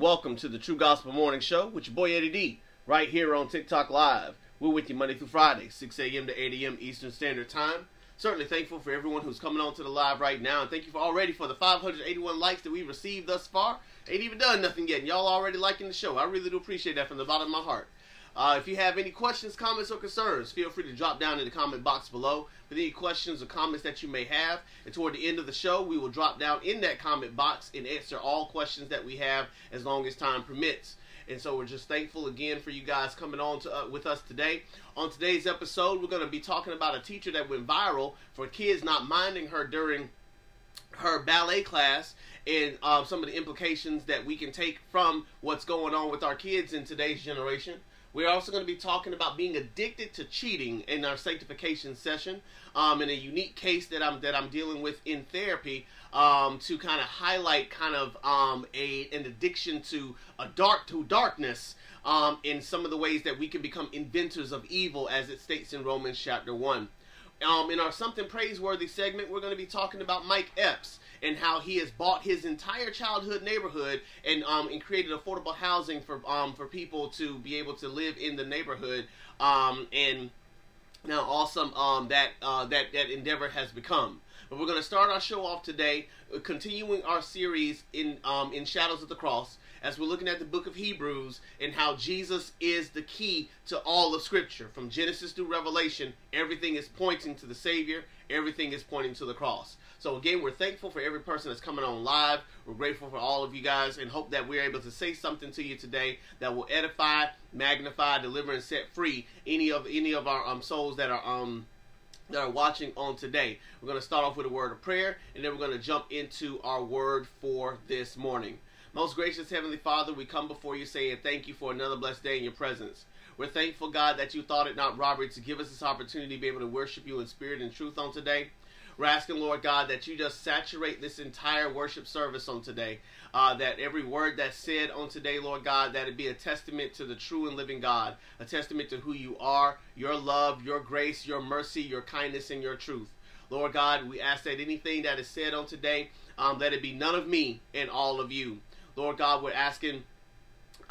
welcome to the True Gospel Morning Show with your boy Eddie D, right here on TikTok Live. We're with you Monday through Friday, 6 a.m. to 8 a.m. Eastern Standard Time. Certainly thankful for everyone who's coming on to the live right now, and thank you for already for the 581 likes that we've received thus far. Ain't even done nothing yet, and y'all already liking the show. I really do appreciate that from the bottom of my heart. Uh, if you have any questions, comments, or concerns, feel free to drop down in the comment box below with any questions or comments that you may have. And toward the end of the show, we will drop down in that comment box and answer all questions that we have as long as time permits. And so we're just thankful again for you guys coming on to, uh, with us today. On today's episode, we're going to be talking about a teacher that went viral for kids not minding her during her ballet class and um, some of the implications that we can take from what's going on with our kids in today's generation. We're also going to be talking about being addicted to cheating in our sanctification session, um, in a unique case that I'm that I'm dealing with in therapy, um, to kind of highlight kind of um, a an addiction to a dark to darkness, um, in some of the ways that we can become inventors of evil, as it states in Romans chapter one. Um, in our something praiseworthy segment, we're going to be talking about Mike Epps and how he has bought his entire childhood neighborhood and um, and created affordable housing for um, for people to be able to live in the neighborhood um, and now awesome um, that uh, that that endeavor has become. But we're going to start our show off today, uh, continuing our series in um, in Shadows of the Cross as we're looking at the book of Hebrews and how Jesus is the key to all of Scripture. From Genesis to Revelation, everything is pointing to the Savior, everything is pointing to the cross. So, again, we're thankful for every person that's coming on live. We're grateful for all of you guys and hope that we're able to say something to you today that will edify, magnify, deliver, and set free any of any of our um, souls that are um that are watching on today. We're going to start off with a word of prayer and then we're going to jump into our word for this morning. Most gracious Heavenly Father, we come before you saying thank you for another blessed day in your presence. We're thankful, God, that you thought it not robbery to give us this opportunity to be able to worship you in spirit and truth on today. We're asking, Lord God, that you just saturate this entire worship service on today. Uh, that every word that's said on today, Lord God, that it be a testament to the true and living God, a testament to who you are, your love, your grace, your mercy, your kindness, and your truth. Lord God, we ask that anything that is said on today, um, let it be none of me and all of you. Lord God, we're asking,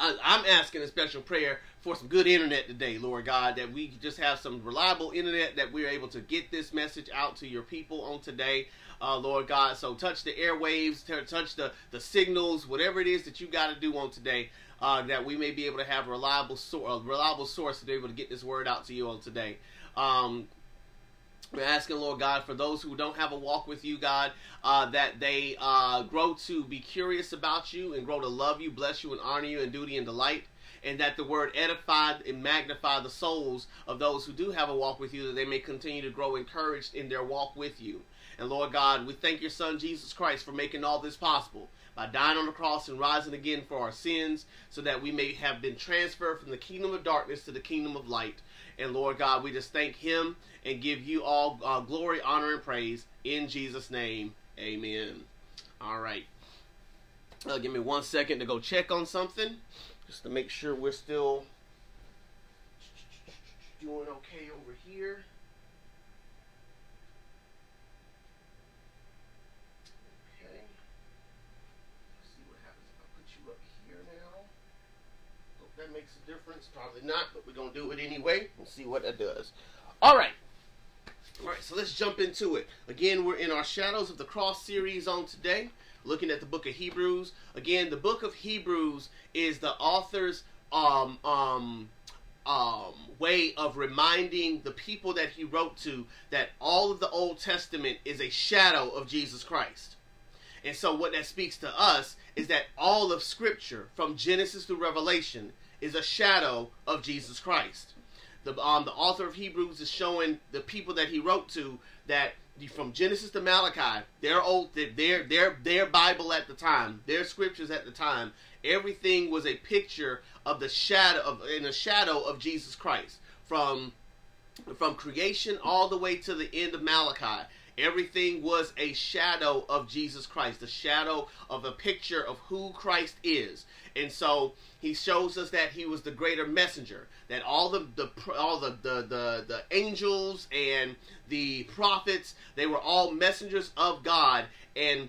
I'm asking a special prayer for some good internet today, Lord God, that we just have some reliable internet that we're able to get this message out to your people on today, uh, Lord God. So touch the airwaves, touch the, the signals, whatever it is that you got to do on today, uh, that we may be able to have a reliable, so- a reliable source to be able to get this word out to you on today. Um, we're asking, Lord God, for those who don't have a walk with you, God, uh, that they uh, grow to be curious about you and grow to love you, bless you, and honor you in duty and delight. And that the word edify and magnify the souls of those who do have a walk with you, that they may continue to grow encouraged in their walk with you. And Lord God, we thank your Son, Jesus Christ, for making all this possible by dying on the cross and rising again for our sins, so that we may have been transferred from the kingdom of darkness to the kingdom of light. And Lord God, we just thank him and give you all uh, glory, honor, and praise in Jesus' name. Amen. All right. Uh, give me one second to go check on something just to make sure we're still doing okay over here. Okay. Let's see what happens if I put you up here now. Hope that makes a difference. Probably not, but we're going to do it anyway and see what that does. All right. All right, so let's jump into it. Again, we're in our Shadows of the Cross series on today, looking at the book of Hebrews. Again, the book of Hebrews is the author's um, um, um, way of reminding the people that he wrote to that all of the Old Testament is a shadow of Jesus Christ. And so, what that speaks to us is that all of Scripture, from Genesis to Revelation, is a shadow of Jesus Christ. The, um, the author of Hebrews is showing the people that he wrote to that from Genesis to Malachi, their old their their their Bible at the time, their scriptures at the time, everything was a picture of the shadow of in the shadow of Jesus Christ. From from creation all the way to the end of Malachi, everything was a shadow of Jesus Christ, the shadow of a picture of who Christ is. And so he shows us that he was the greater messenger that all the, the all the, the the the angels and the prophets they were all messengers of god and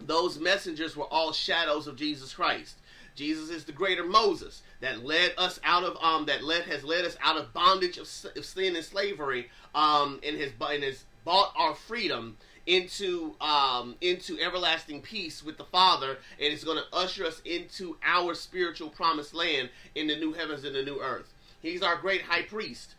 those messengers were all shadows of Jesus Christ. Jesus is the greater Moses that led us out of um that led has led us out of bondage of, of sin and slavery um and has and has bought our freedom into um into everlasting peace with the Father and is going to usher us into our spiritual promised land in the new heavens and the new earth. He's our great high priest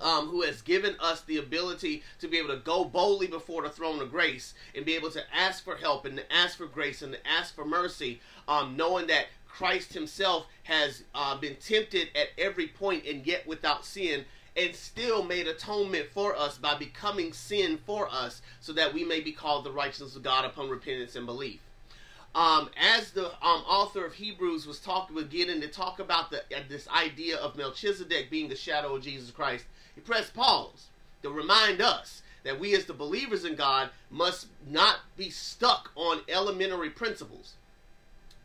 um, who has given us the ability to be able to go boldly before the throne of grace and be able to ask for help and to ask for grace and to ask for mercy, um, knowing that Christ Himself has uh, been tempted at every point and yet without sin, and still made atonement for us by becoming sin for us, so that we may be called the righteousness of God upon repentance and belief. Um, as the um, author of Hebrews was talking, beginning to talk about the, uh, this idea of Melchizedek being the shadow of Jesus Christ, he pressed pause to remind us that we, as the believers in God, must not be stuck on elementary principles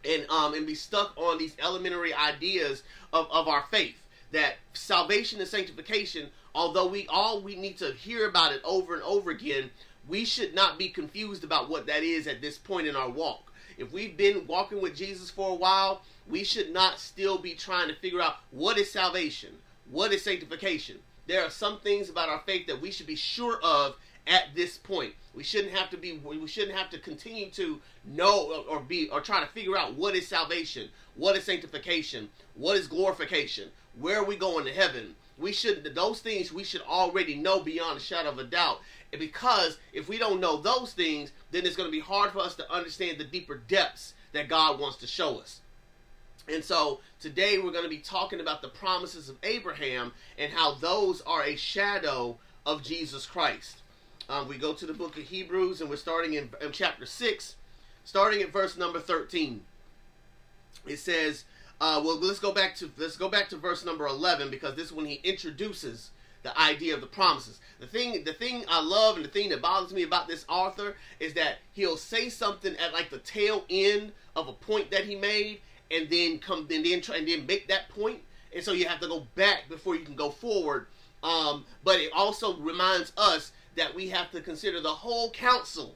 and um, and be stuck on these elementary ideas of, of our faith. That salvation and sanctification, although we all we need to hear about it over and over again, we should not be confused about what that is at this point in our walk. If we've been walking with Jesus for a while, we should not still be trying to figure out what is salvation, what is sanctification there are some things about our faith that we should be sure of at this point. We shouldn't have to be we shouldn't have to continue to know or be or try to figure out what is salvation, what is sanctification, what is glorification, where are we going to heaven. We should those things we should already know beyond a shadow of a doubt. Because if we don't know those things, then it's going to be hard for us to understand the deeper depths that God wants to show us. And so today we're going to be talking about the promises of Abraham and how those are a shadow of Jesus Christ. Um, we go to the book of Hebrews and we're starting in, in chapter 6, starting at verse number 13. It says, uh, well, let's go back to let's go back to verse number 11 because this is when he introduces the idea of the promises. The thing, the thing I love and the thing that bothers me about this author is that he'll say something at like the tail end of a point that he made, and then come and then try and then make that point and so you have to go back before you can go forward um, but it also reminds us that we have to consider the whole counsel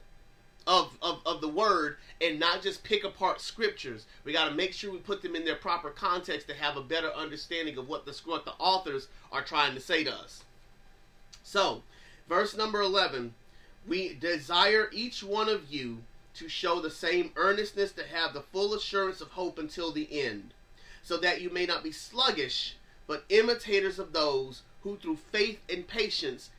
of, of, of the word and not just pick apart scriptures. We got to make sure we put them in their proper context to have a better understanding of what the, what the authors are trying to say to us. So, verse number 11 we desire each one of you to show the same earnestness to have the full assurance of hope until the end, so that you may not be sluggish, but imitators of those who through faith and patience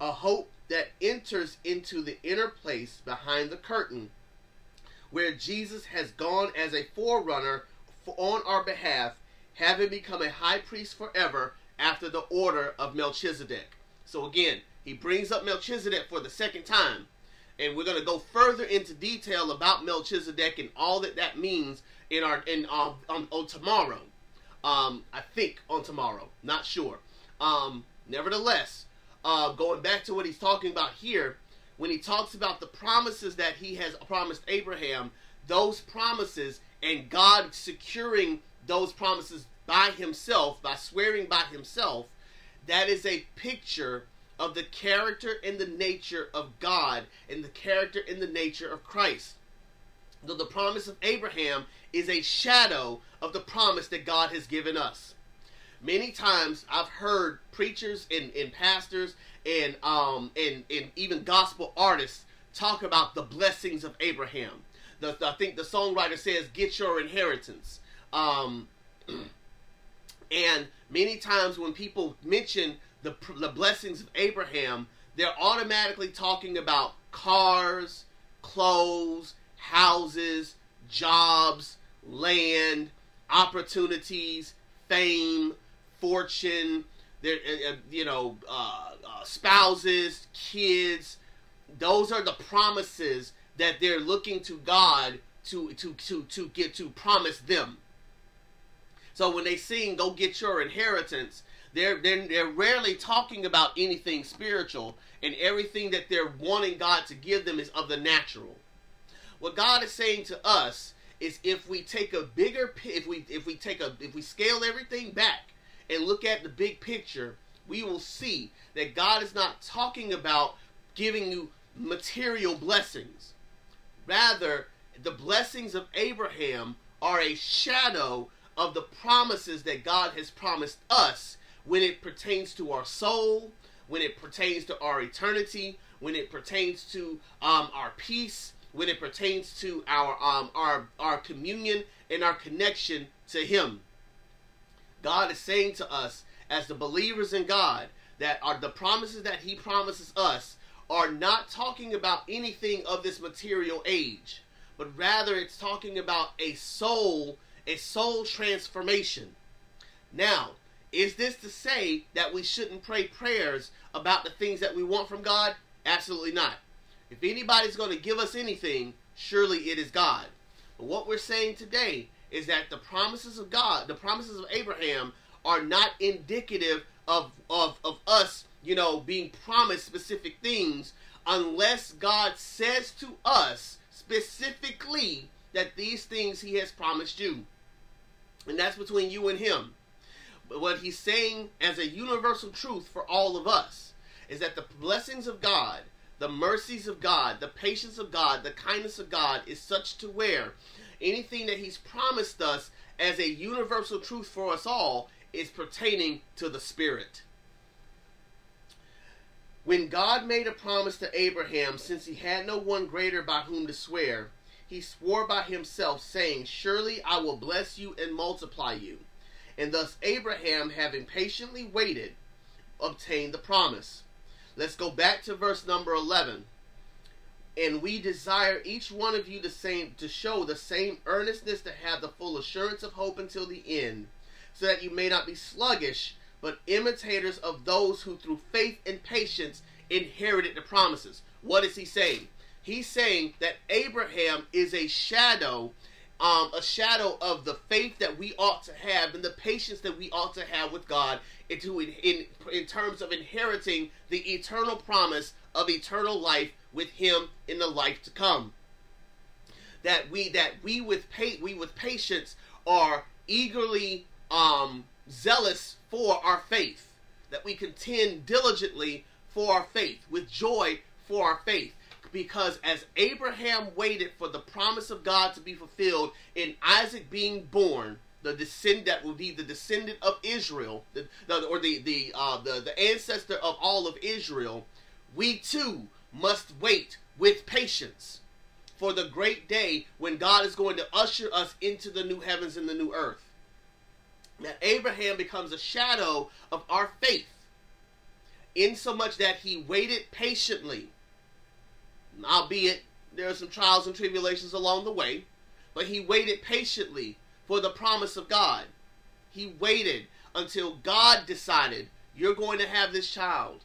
a hope that enters into the inner place behind the curtain, where Jesus has gone as a forerunner on our behalf, having become a high priest forever after the order of Melchizedek. So again, he brings up Melchizedek for the second time and we're going to go further into detail about Melchizedek and all that that means in our in um, um on tomorrow. Um, I think on tomorrow, not sure. Um, nevertheless, uh, going back to what he's talking about here, when he talks about the promises that he has promised Abraham, those promises and God securing those promises by himself, by swearing by himself, that is a picture of the character and the nature of God and the character and the nature of Christ. Though the promise of Abraham is a shadow of the promise that God has given us. Many times I've heard preachers and, and pastors and um and, and even gospel artists talk about the blessings of Abraham. the, the I think the songwriter says, "Get your inheritance." Um, and many times when people mention the the blessings of Abraham, they're automatically talking about cars, clothes, houses, jobs, land, opportunities, fame, fortune, there, uh, uh, you know, uh, uh, spouses, kids. Those are the promises that they're looking to God to to to to get to promise them. So when they sing "Go Get Your Inheritance," they're they're, they're rarely talking about anything spiritual, and everything that they're wanting God to give them is of the natural. What God is saying to us is if we take a bigger if we if we take a if we scale everything back and look at the big picture, we will see that God is not talking about giving you material blessings. Rather, the blessings of Abraham are a shadow of the promises that God has promised us when it pertains to our soul, when it pertains to our eternity, when it pertains to um, our peace, when it pertains to our um, our our communion and our connection to Him. God is saying to us as the believers in God that are the promises that He promises us are not talking about anything of this material age, but rather it's talking about a soul, a soul transformation. Now, is this to say that we shouldn't pray prayers about the things that we want from God? Absolutely not. If anybody's going to give us anything, surely it is God. But what we're saying today is that the promises of God, the promises of Abraham, are not indicative of, of, of us, you know, being promised specific things unless God says to us specifically that these things he has promised you. And that's between you and him. But what he's saying as a universal truth for all of us is that the blessings of God, the mercies of God, the patience of God, the kindness of God is such to where anything that he's promised us as a universal truth for us all is pertaining to the Spirit. When God made a promise to Abraham, since he had no one greater by whom to swear, he swore by himself, saying, Surely I will bless you and multiply you. And thus Abraham, having patiently waited, obtained the promise. Let's go back to verse number 11 and we desire each one of you the same to show the same earnestness to have the full assurance of hope until the end so that you may not be sluggish but imitators of those who through faith and patience inherited the promises. What is he saying? He's saying that abraham is a shadow um, a shadow of the faith that we ought to have and the patience that we ought to have with God into in, in, terms of inheriting the eternal promise of eternal life with him in the life to come. That we that we with pa- we with patience are eagerly um, zealous for our faith. That we contend diligently for our faith with joy for our faith. Because as Abraham waited for the promise of God to be fulfilled in Isaac being born, the descendant that will be the descendant of Israel, the, the, or the the, uh, the the ancestor of all of Israel, we too must wait with patience for the great day when God is going to usher us into the new heavens and the new earth. That Abraham becomes a shadow of our faith, insomuch that he waited patiently, albeit there are some trials and tribulations along the way, but he waited patiently for the promise of God. He waited until God decided, You're going to have this child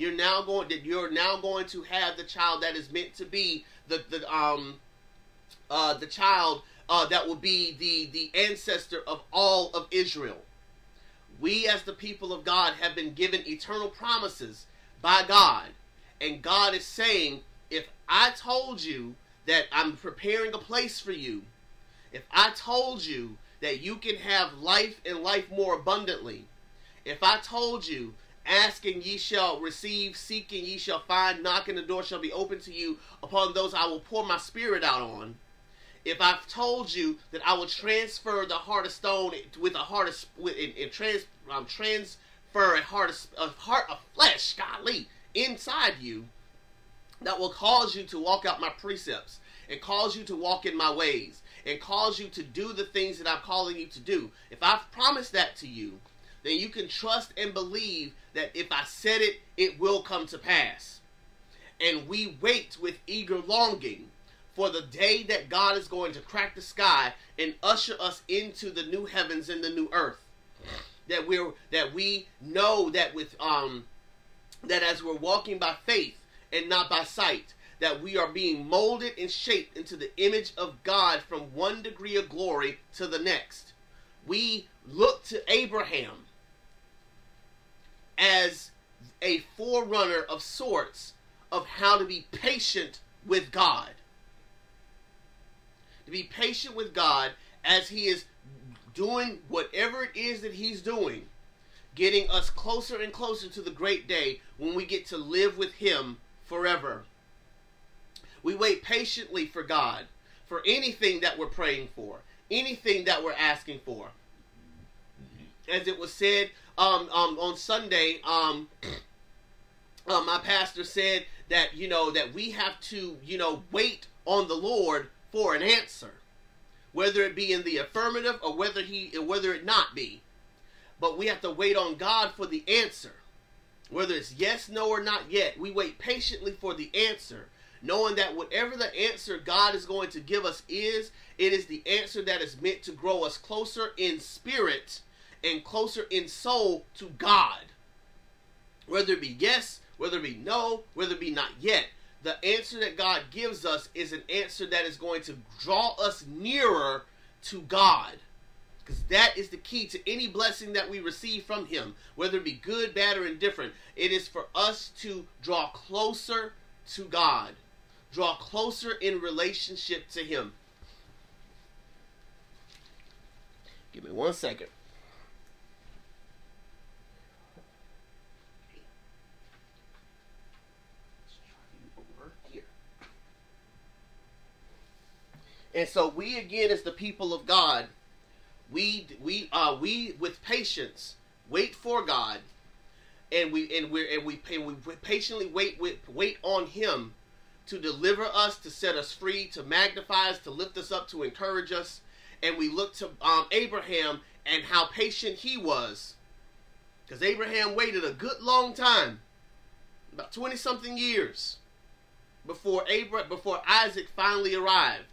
you're now going that you're now going to have the child that is meant to be the the um uh the child uh that will be the the ancestor of all of Israel. We as the people of God have been given eternal promises by God. And God is saying, if I told you that I'm preparing a place for you, if I told you that you can have life and life more abundantly, if I told you Asking ye shall receive, seeking ye shall find, knocking the door shall be open to you. Upon those I will pour my spirit out on. If I've told you that I will transfer the heart of stone with a heart of with and, and trans um, transfer a heart of a heart of flesh, golly, inside you, that will cause you to walk out my precepts. and cause you to walk in my ways and cause you to do the things that I'm calling you to do, if I've promised that to you, then you can trust and believe that if I said it, it will come to pass. And we wait with eager longing for the day that God is going to crack the sky and usher us into the new heavens and the new earth. That we're that we know that with um that as we're walking by faith and not by sight, that we are being molded and shaped into the image of God from one degree of glory to the next. We look to Abraham as a forerunner of sorts of how to be patient with God. To be patient with God as He is doing whatever it is that He's doing, getting us closer and closer to the great day when we get to live with Him forever. We wait patiently for God, for anything that we're praying for, anything that we're asking for. As it was said um, um, on Sunday, um, uh, my pastor said that you know that we have to you know wait on the Lord for an answer, whether it be in the affirmative or whether he whether it not be. But we have to wait on God for the answer, whether it's yes, no, or not yet. We wait patiently for the answer, knowing that whatever the answer God is going to give us is, it is the answer that is meant to grow us closer in spirit and closer in soul to God. Whether it be yes, whether it be no, whether it be not yet, the answer that God gives us is an answer that is going to draw us nearer to God. Because that is the key to any blessing that we receive from Him, whether it be good, bad, or indifferent. It is for us to draw closer to God, draw closer in relationship to Him. Give me one second. And so we again as the people of God, we we uh we with patience wait for God and we and we and we and we patiently wait with wait on him to deliver us, to set us free, to magnify us, to lift us up, to encourage us. And we look to um, Abraham and how patient he was. Because Abraham waited a good long time, about 20 something years, before Abraham, before Isaac finally arrived.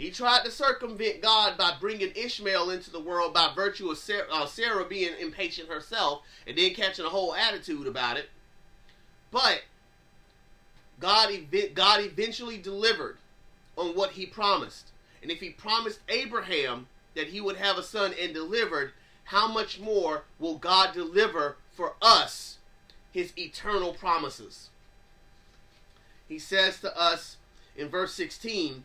He tried to circumvent God by bringing Ishmael into the world by virtue of Sarah, uh, Sarah being impatient herself and then catching a whole attitude about it. But God, God eventually delivered on what he promised. And if he promised Abraham that he would have a son and delivered, how much more will God deliver for us his eternal promises? He says to us in verse 16,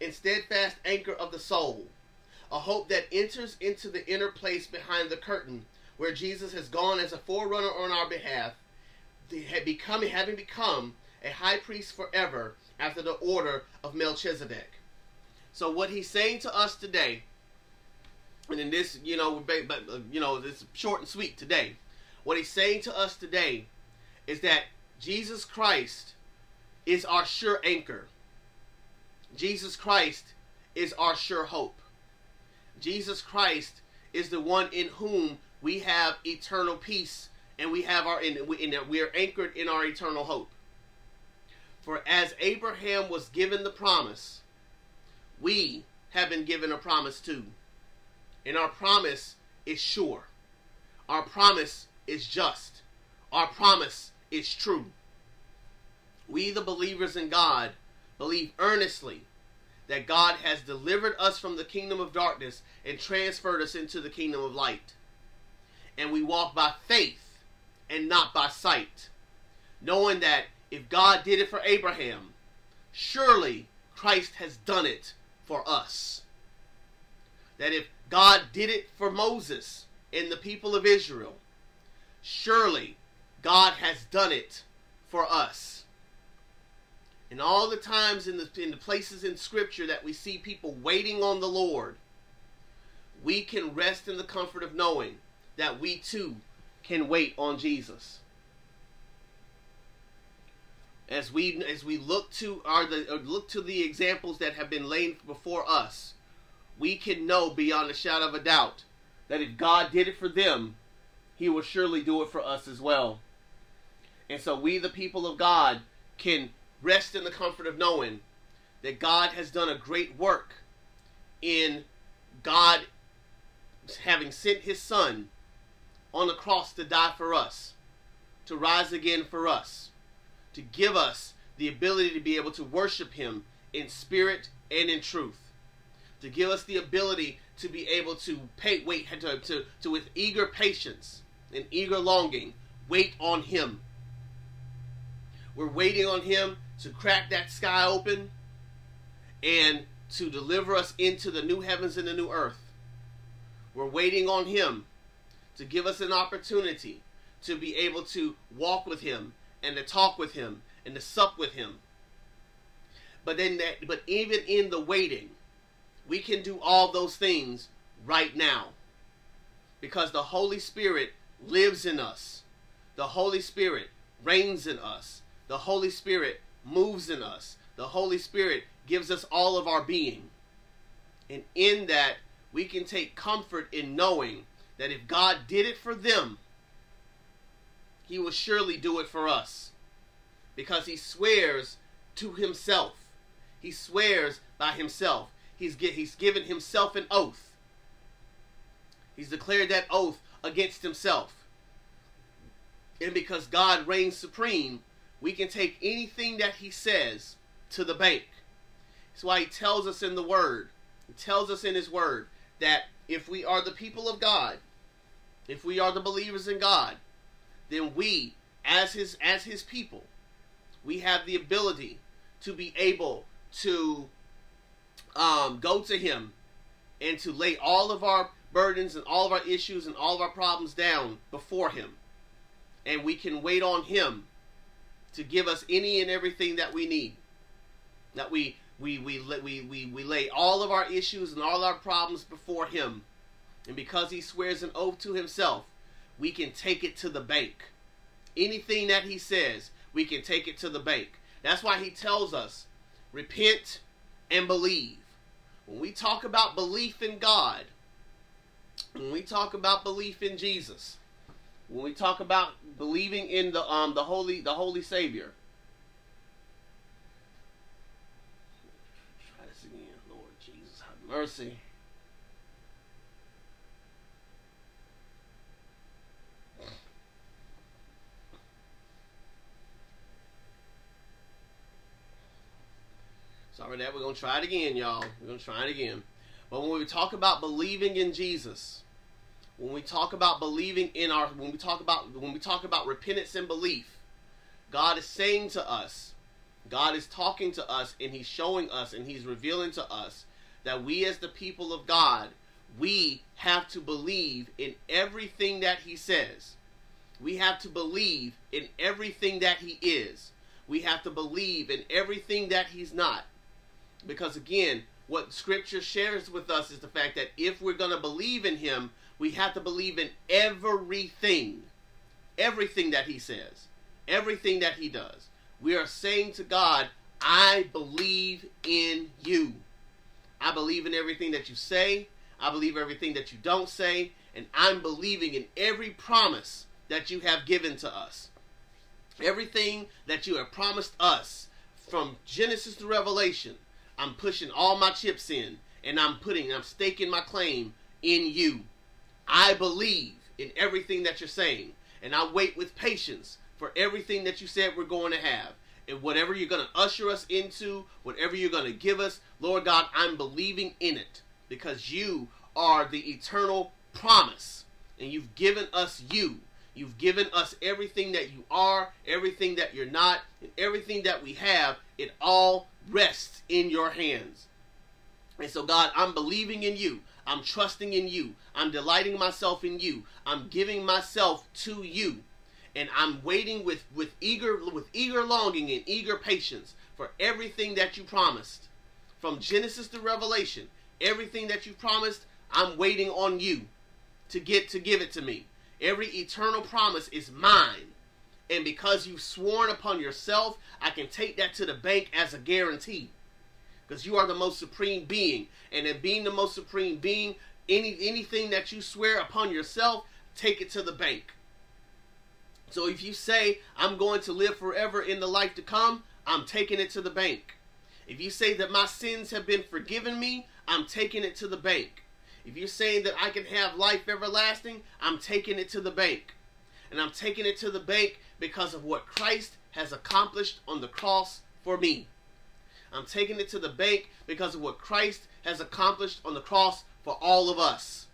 and steadfast anchor of the soul, a hope that enters into the inner place behind the curtain, where Jesus has gone as a forerunner on our behalf, becoming, having become a high priest forever after the order of Melchizedek. So what he's saying to us today, and in this, you know, but uh, you know, it's short and sweet today. What he's saying to us today is that Jesus Christ is our sure anchor. Jesus Christ is our sure hope. Jesus Christ is the one in whom we have eternal peace and we have our in, we are anchored in our eternal hope. For as Abraham was given the promise, we have been given a promise too. And our promise is sure. Our promise is just. Our promise is true. We, the believers in God, believe earnestly that God has delivered us from the kingdom of darkness and transferred us into the kingdom of light. And we walk by faith and not by sight, knowing that if God did it for Abraham, surely Christ has done it for us. That if God did it for Moses and the people of Israel, surely God has done it for us. And all the times in the, in the places in Scripture that we see people waiting on the Lord, we can rest in the comfort of knowing that we too can wait on Jesus. As we as we look to our the uh, look to the examples that have been laid before us, we can know beyond a shadow of a doubt that if God did it for them, He will surely do it for us as well. And so we, the people of God, can rest in the comfort of knowing that God has done a great work in God having sent His Son on the cross to die for us, to rise again for us, to give us the ability to be able to worship Him in spirit and in truth, to give us the ability to be able to pay, wait, to, to, to with eager patience and eager longing, wait on Him. We're waiting on Him to crack that sky open and to deliver us into the new heavens and the new earth. We're waiting on Him to give us an opportunity to be able to walk with him and to talk with him and to sup with him. But then that but even in the waiting, we can do all those things right now. Because the Holy Spirit lives in us. The Holy Spirit reigns in us. The Holy Spirit moves in us. The Holy Spirit gives us all of our being. And in that, we can take comfort in knowing that if God did it for them, he will surely do it for us. Because he swears to himself. He swears by himself. He's, he's given himself an oath. He's declared that oath against himself. And because God reigns supreme, we can take anything that he says to the bank. That's why he tells us in the word, he tells us in his word that if we are the people of God, if we are the believers in God, then we, as his as his people, we have the ability to be able to um, go to him and to lay all of our burdens and all of our issues and all of our problems down before him. And we can wait on him to give us any and everything that we need. That we we we we we, we lay all of our issues and all our problems before him and because he swears an oath to himself, we can take it to the bank. Anything that he says, we can take it to the bank. That's why he tells us repent and believe. When we talk about belief in God, when we talk about belief in Jesus, when we talk about believing in the um the holy the holy Savior. Try this again, Lord Jesus, have mercy. Sorry that we're gonna try it again, y'all. We're gonna try it again. But when we talk about believing in Jesus, when we talk about believing in our when we talk about when we talk about repentance and belief, God is saying to us, God is talking to us and he's showing us and he's revealing to us that we as the people of God, we have to believe in everything that he says. We have to believe in everything that he is. We have to believe in everything that he's not. Because again, what scripture shares with us is the fact that if we're going to believe in him, we have to believe in everything. Everything that he says, everything that he does. We are saying to God, I believe in you. I believe in everything that you say. I believe everything that you don't say. And I'm believing in every promise that you have given to us. Everything that you have promised us from Genesis to Revelation I'm pushing all my chips in and I'm putting, I'm staking my claim in you. I believe in everything that you're saying and I wait with patience for everything that you said we're going to have. And whatever you're going to usher us into, whatever you're going to give us, Lord God, I'm believing in it because you are the eternal promise and you've given us you. You've given us everything that you are, everything that you're not, and everything that we have. It all rests in your hands. And so, God, I'm believing in you. I'm trusting in you. I'm delighting myself in you. I'm giving myself to you. And I'm waiting with, with eager with eager longing and eager patience for everything that you promised. From Genesis to Revelation, everything that you promised, I'm waiting on you to get to give it to me. Every eternal promise is mine. And because you've sworn upon yourself, I can take that to the bank as a guarantee. Because you are the most supreme being. And in being the most supreme being, any anything that you swear upon yourself, take it to the bank. So if you say, I'm going to live forever in the life to come, I'm taking it to the bank. If you say that my sins have been forgiven me, I'm taking it to the bank. If you're saying that I can have life everlasting, I'm taking it to the bank. And I'm taking it to the bank because of what Christ has accomplished on the cross for me. I'm taking it to the bank because of what Christ has accomplished on the cross for all of us.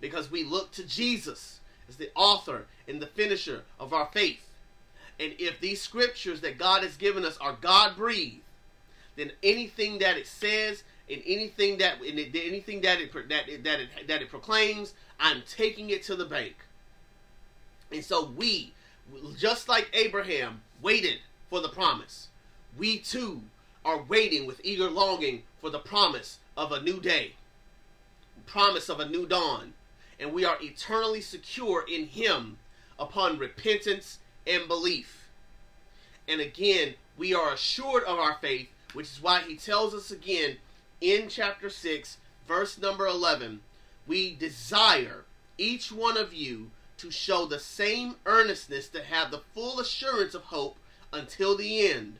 Because we look to Jesus as the author and the finisher of our faith. And if these scriptures that God has given us are God breathed, then anything that it says and anything that anything that it that it, that it that it proclaims, I'm taking it to the bank. And so we, just like Abraham, waited for the promise. We too are waiting with eager longing for the promise of a new day, promise of a new dawn, and we are eternally secure in Him upon repentance and belief. And again, we are assured of our faith, which is why He tells us again in chapter 6, verse number 11, we desire each one of you to show the same earnestness to have the full assurance of hope until the end,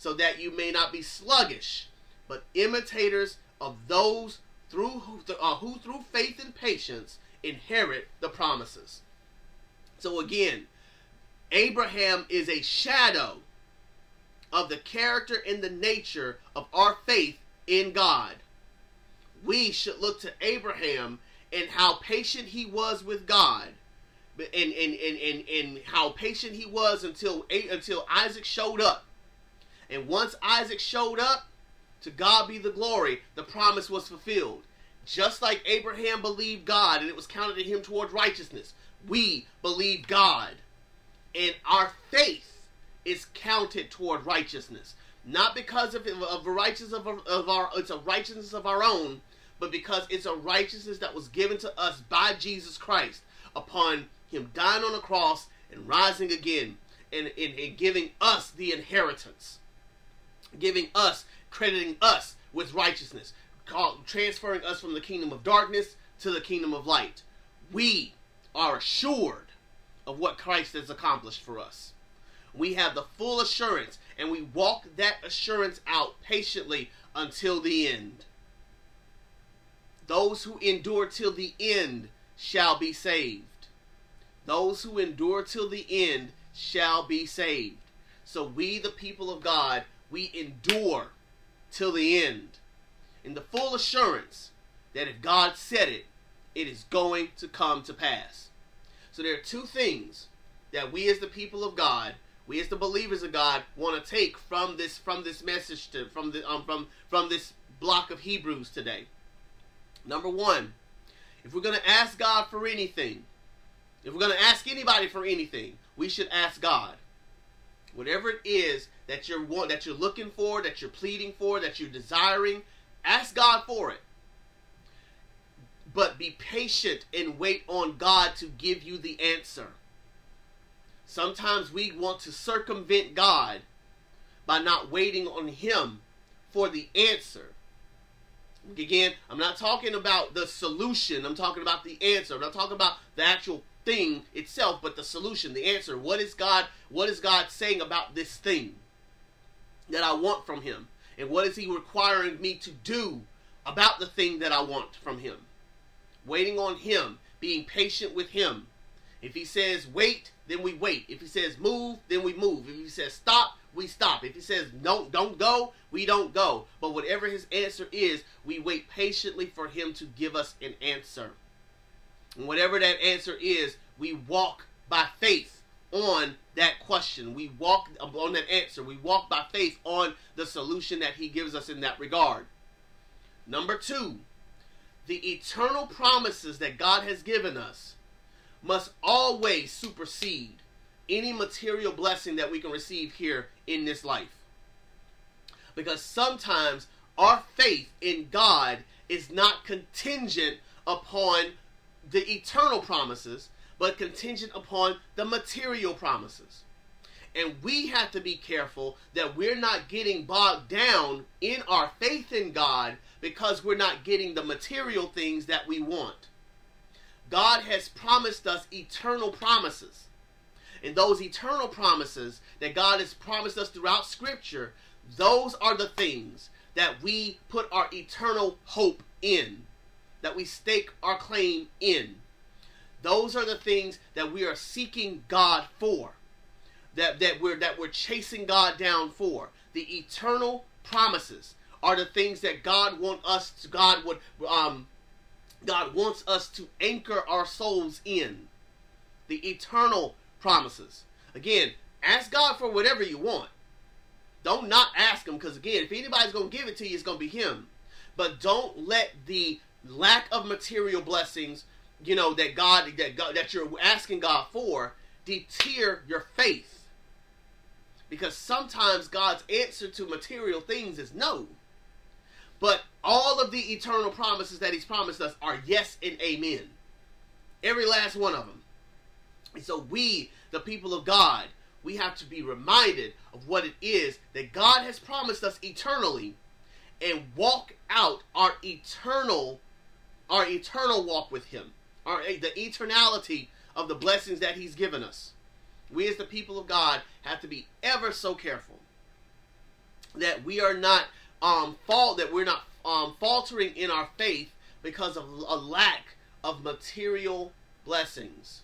so that you may not be sluggish, but imitators of those through who, uh, who through faith and patience inherit the promises. So again, Abraham is a shadow of the character and the nature of our faith in God. We should look to Abraham and how patient he was with God. And, and, and, and, and how patient he was until until Isaac showed up. And once Isaac showed up, to God be the glory, the promise was fulfilled. Just like Abraham believed God and it was counted to him toward righteousness, we believe God. And our faith is counted toward righteousness not because of, of a righteousness of, of our it's a righteousness of our own, but because it's a righteousness that was given to us by Jesus Christ upon him dying on the cross and rising again and, and, and giving us the inheritance, giving us, crediting us with righteousness, transferring us from the kingdom of darkness to the kingdom of light. We are assured of what Christ has accomplished for us. We have the full assurance and we walk that assurance out patiently until the end. Those who endure till the end shall be saved. Those who endure till the end shall be saved. So we, the people of God, we endure till the end in the full assurance that if God said it, it is going to come to pass. So there are two things that we as the people of God we as the believers of God want to take from this from this message to from the um, from from this block of Hebrews today. Number one, if we're going to ask God for anything, if we're going to ask anybody for anything, we should ask God. Whatever it is that you're want, that you're looking for, that you're pleading for, that you're desiring, ask God for it. But be patient and wait on God to give you the answer. Sometimes we want to circumvent God by not waiting on Him for the answer. Again, I'm not talking about the solution, I'm talking about the answer. I'm not talking about the actual thing itself, but the solution, the answer. What is God what is God saying about this thing that I want from him? And what is he requiring me to do about the thing that I want from him? Waiting on him, being patient with him. If he says wait, then we wait. If he says move, then we move. If he says stop, we stop. If he says no, don't go, we don't go. But whatever his answer is, we wait patiently for him to give us an answer. And whatever that answer is, we walk by faith on that question. We walk on that answer. We walk by faith on the solution that He gives us in that regard. Number two, the eternal promises that God has given us must always supersede any material blessing that we can receive here in this life. Because sometimes our faith in God is not contingent upon the eternal promises, but contingent upon the material promises. And we have to be careful that we're not getting bogged down in our faith in God because we're not getting the material things that we want. God has promised us eternal promises. And those eternal promises that God has promised us throughout Scripture, those are the things that we put our eternal hope in, that we stake our claim in. Those are the things that we are seeking God for. That, that we're that we're chasing God down for. The eternal promises are the things that God want us to, God would um God wants us to anchor our souls in. The eternal promises. Again, ask God for whatever you want. Don't not ask him because again, if anybody's going to give it to you, it's going to be him. But don't let the lack of material blessings you know that God that God, that you're asking God for deter your faith. Because sometimes God's answer to material things is no. But all of the eternal promises that he's promised us are yes and amen. Every last one of them. And so we, the people of God, we have to be reminded of what it is that God has promised us eternally and walk out our eternal our eternal walk with him our the eternality of the blessings that he's given us. We as the people of God have to be ever so careful that we are not um fault that we're not um faltering in our faith because of a lack of material blessings.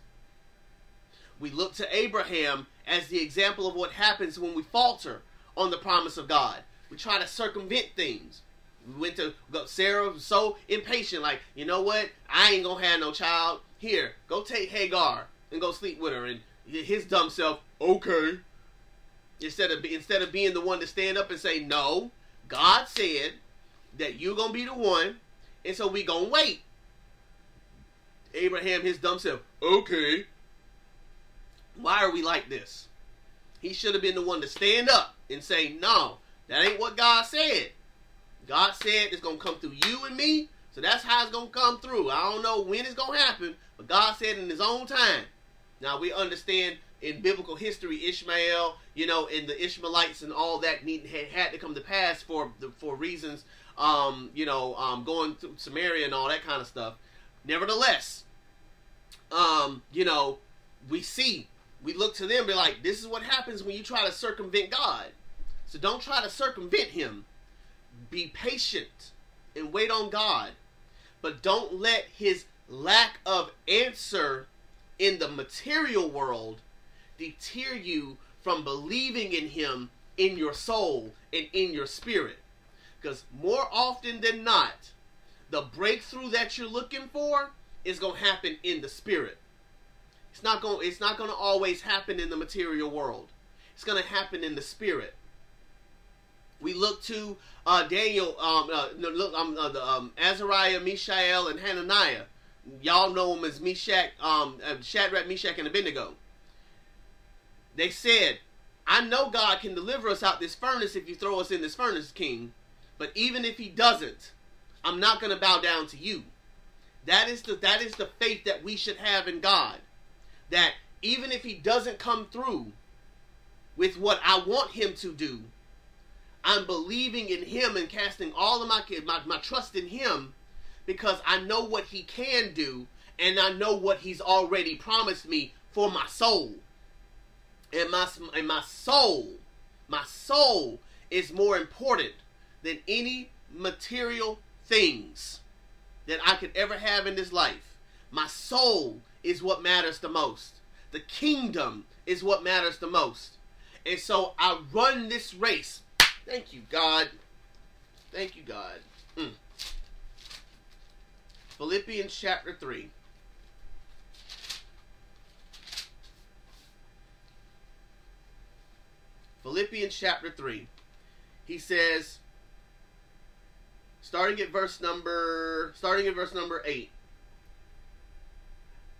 We look to Abraham as the example of what happens when we falter on the promise of God. We try to circumvent things. We went to Sarah was so impatient, like, you know what? I ain't gonna have no child. Here, go take Hagar and go sleep with her. And his dumb self, okay. Instead of instead of being the one to stand up and say, no, God said that you're gonna be the one, and so we gonna wait. Abraham, his dumb self, okay. Why are we like this? He should have been the one to stand up and say, no, that ain't what God said. God said it's gonna come through you and me, so that's how it's gonna come through. I don't know when it's gonna happen, but God said in His own time. Now we understand in biblical history, Ishmael, you know, and the Ishmaelites and all that need had, had to come to pass for for reasons, um, you know, um, going through Samaria and all that kind of stuff. Nevertheless, um, you know, we see, we look to them, be like, this is what happens when you try to circumvent God. So don't try to circumvent Him be patient and wait on God, but don't let his lack of answer in the material world deter you from believing in him in your soul and in your spirit. Because more often than not, the breakthrough that you're looking for is going to happen in the spirit. It's not going it's not going to always happen in the material world. It's going to happen in the spirit. We look to uh, Daniel, um, uh, look, um, uh, the, um, Azariah, Mishael, and Hananiah. Y'all know them as Meshach, um, uh, Shadrach, Meshach, and Abednego. They said, "I know God can deliver us out this furnace if you throw us in this furnace, King. But even if He doesn't, I'm not going to bow down to you." That is the that is the faith that we should have in God. That even if He doesn't come through with what I want Him to do, I'm believing in him and casting all of my, my, my trust in him because I know what he can do and I know what he's already promised me for my soul. And my, and my soul, my soul is more important than any material things that I could ever have in this life. My soul is what matters the most. The kingdom is what matters the most. And so I run this race Thank you, God. Thank you, God. Mm. Philippians chapter 3. Philippians chapter 3. He says, starting at verse number starting at verse number 8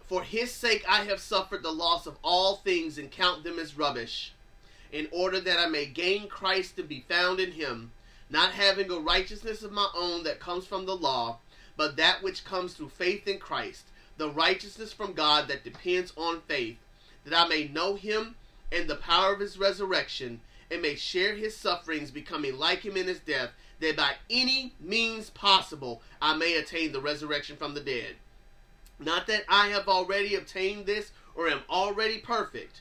for his sake i have suffered the loss of all things and count them as rubbish in order that i may gain christ and be found in him not having a righteousness of my own that comes from the law but that which comes through faith in christ the righteousness from god that depends on faith that i may know him and the power of his resurrection and may share his sufferings becoming like him in his death that by any means possible I may attain the resurrection from the dead. Not that I have already obtained this or am already perfect,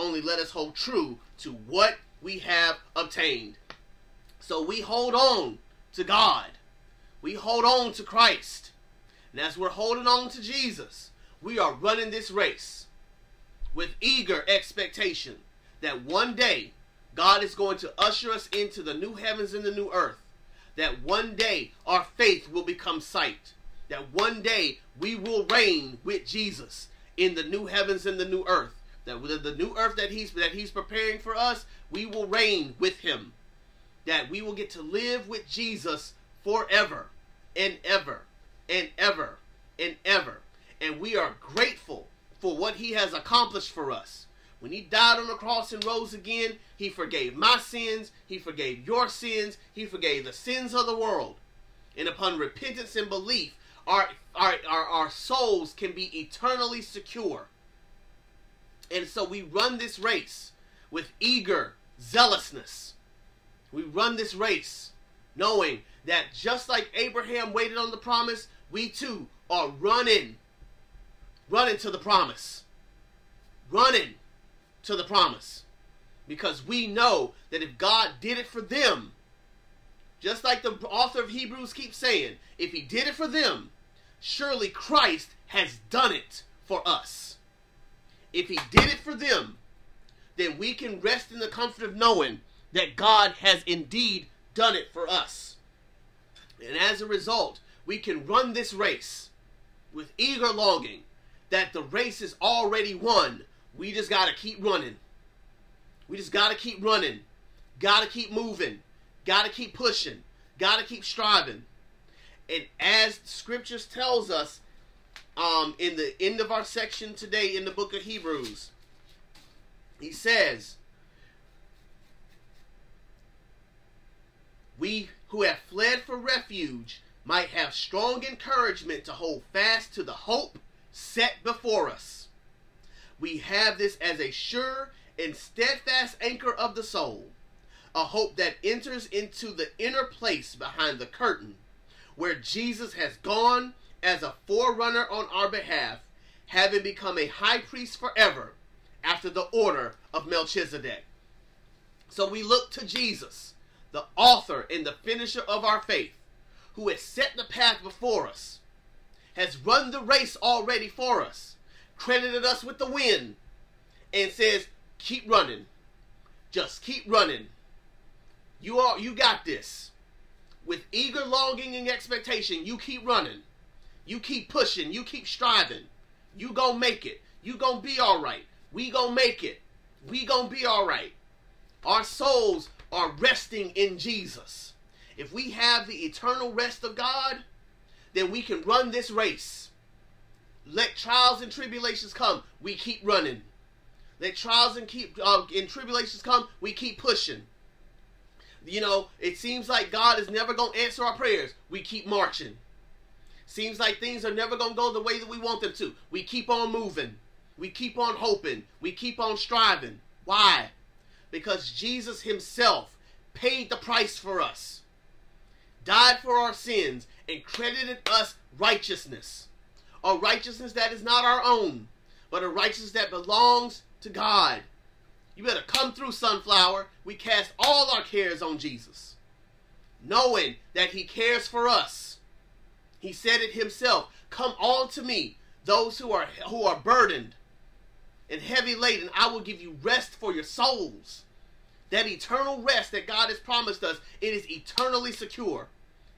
Only let us hold true to what we have obtained. So we hold on to God. We hold on to Christ. And as we're holding on to Jesus, we are running this race with eager expectation that one day God is going to usher us into the new heavens and the new earth that one day our faith will become sight. That one day we will reign with Jesus in the new heavens and the new earth. That with the new earth that he's that he's preparing for us, we will reign with him. That we will get to live with Jesus forever and ever and ever and ever. And we are grateful for what he has accomplished for us. When he died on the cross and rose again, he forgave my sins, he forgave your sins, he forgave the sins of the world. And upon repentance and belief, our, our, our, our souls can be eternally secure. And so we run this race with eager zealousness. We run this race knowing that just like Abraham waited on the promise, we too are running, running to the promise. Running to the promise. Because we know that if God did it for them, just like the author of Hebrews keeps saying, if he did it for them, surely Christ has done it for us. If he did it for them, then we can rest in the comfort of knowing that God has indeed done it for us. And as a result, we can run this race with eager longing that the race is already won we just got to keep running. We just got to keep running. Got to keep moving. Got to keep pushing. Got to keep striving. And as scriptures tells us um, in the end of our section today in the book of Hebrews, he says, We who have fled for refuge might have strong encouragement to hold fast to the hope set before us. We have this as a sure and steadfast anchor of the soul, a hope that enters into the inner place behind the curtain, where Jesus has gone as a forerunner on our behalf, having become a high priest forever after the order of Melchizedek. So we look to Jesus, the author and the finisher of our faith, who has set the path before us, has run the race already for us, credited us with the win and says, keep running. Just keep running. You are you got this. With eager longing and expectation, you keep running. You keep pushing. You keep striving. You gonna make it. You gonna be all right. We gonna make it. We gonna be all right. Our souls are resting in Jesus. If we have the eternal rest of God, then we can run this race let trials and tribulations come. We keep running. Let trials and keep uh, and tribulations come. We keep pushing. You know, it seems like God is never to answer our prayers. We keep marching. Seems like things are never going to go the way that we want them to. We keep on moving. We keep on hoping. We keep on striving. Why? Because Jesus Himself paid the price for us, died for our sins, and credited us righteousness a righteousness that is not our own, but a righteousness that belongs to God. You better come through, sunflower. We cast all our cares on Jesus, knowing that He cares for us. He said it Himself Come all to me, those who are, who are burdened and heavy laden. I will give you rest for your souls. That eternal rest that God has promised us, it is eternally secure.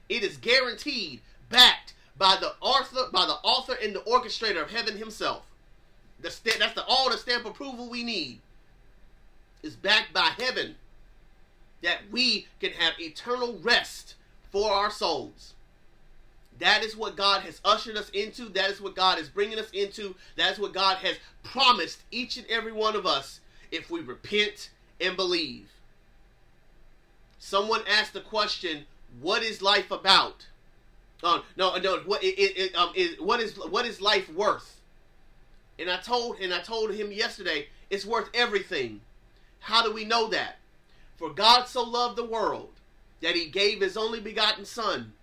It is guaranteed, backed by the author, by the author and the orchestrator of heaven himself. The st- that's the all the stamp approval we need. Is backed by heaven that we can have eternal rest for our souls. That is what God has ushered us into. That is what God is bringing us into. That is what God has promised each and every one of us if we repent and believe. Someone asked the question, "What is life about?" Oh no, no. What it, it, um, is what is what is life worth? And I told and I told him yesterday, it's worth everything. How do we know that? For God so loved the world that He gave His only begotten Son,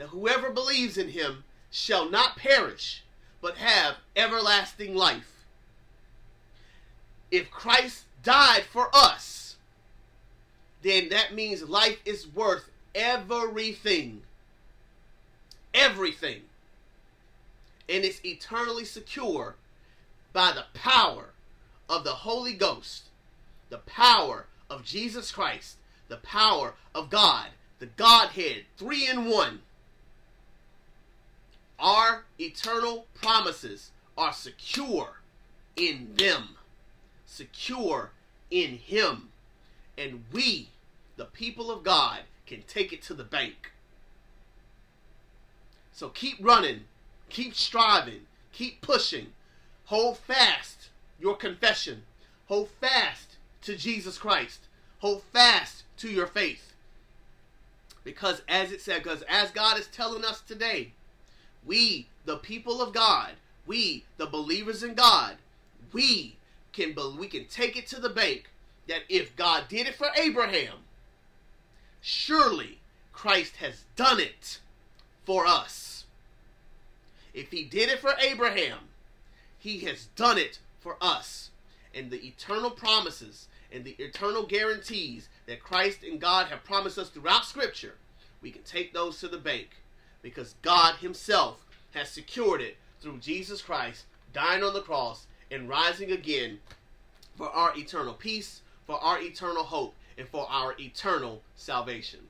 that whoever believes in Him shall not perish, but have everlasting life. If Christ died for us, then that means life is worth everything. Everything. And it's eternally secure by the power of the Holy Ghost, the power of Jesus Christ, the power of God, the Godhead, three in one. Our eternal promises are secure in them, secure in Him. And we, the people of God, can take it to the bank. So keep running, keep striving, keep pushing. Hold fast your confession. Hold fast to Jesus Christ. Hold fast to your faith. Because as it said, because as God is telling us today, we, the people of God, we, the believers in God, we can we can take it to the bank that if God did it for Abraham, surely Christ has done it for us. If he did it for Abraham, he has done it for us. And the eternal promises and the eternal guarantees that Christ and God have promised us throughout Scripture, we can take those to the bank because God Himself has secured it through Jesus Christ dying on the cross and rising again for our eternal peace, for our eternal hope, and for our eternal salvation.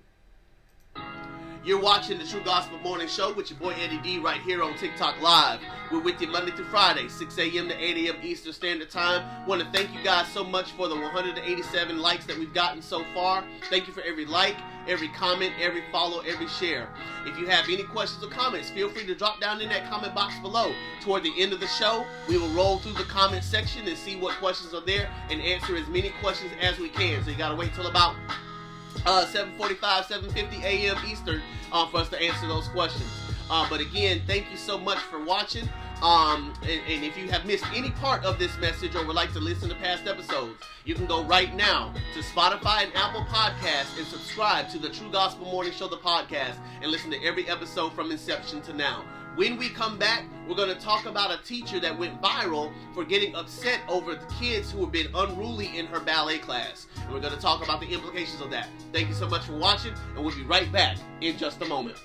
You're watching the True Gospel Morning Show with your boy Eddie D right here on TikTok Live. We're with you Monday through Friday, 6 a.m. to 8 a.m. Eastern Standard Time. Want to thank you guys so much for the 187 likes that we've gotten so far. Thank you for every like, every comment, every follow, every share. If you have any questions or comments, feel free to drop down in that comment box below. Toward the end of the show, we will roll through the comment section and see what questions are there and answer as many questions as we can. So you got to wait till about uh, 7:45, 7:50 a.m. Eastern uh, for us to answer those questions. Uh, but again, thank you so much for watching. Um, and, and, if you have missed any part of this message or would like to listen to past episodes, you can go right now to Spotify and Apple Podcasts and subscribe to the True Gospel Morning Show, the podcast, and listen to every episode from inception to now. When we come back, we're going to talk about a teacher that went viral for getting upset over kids who have been unruly in her ballet class. And we're going to talk about the implications of that. Thank you so much for watching, and we'll be right back in just a moment.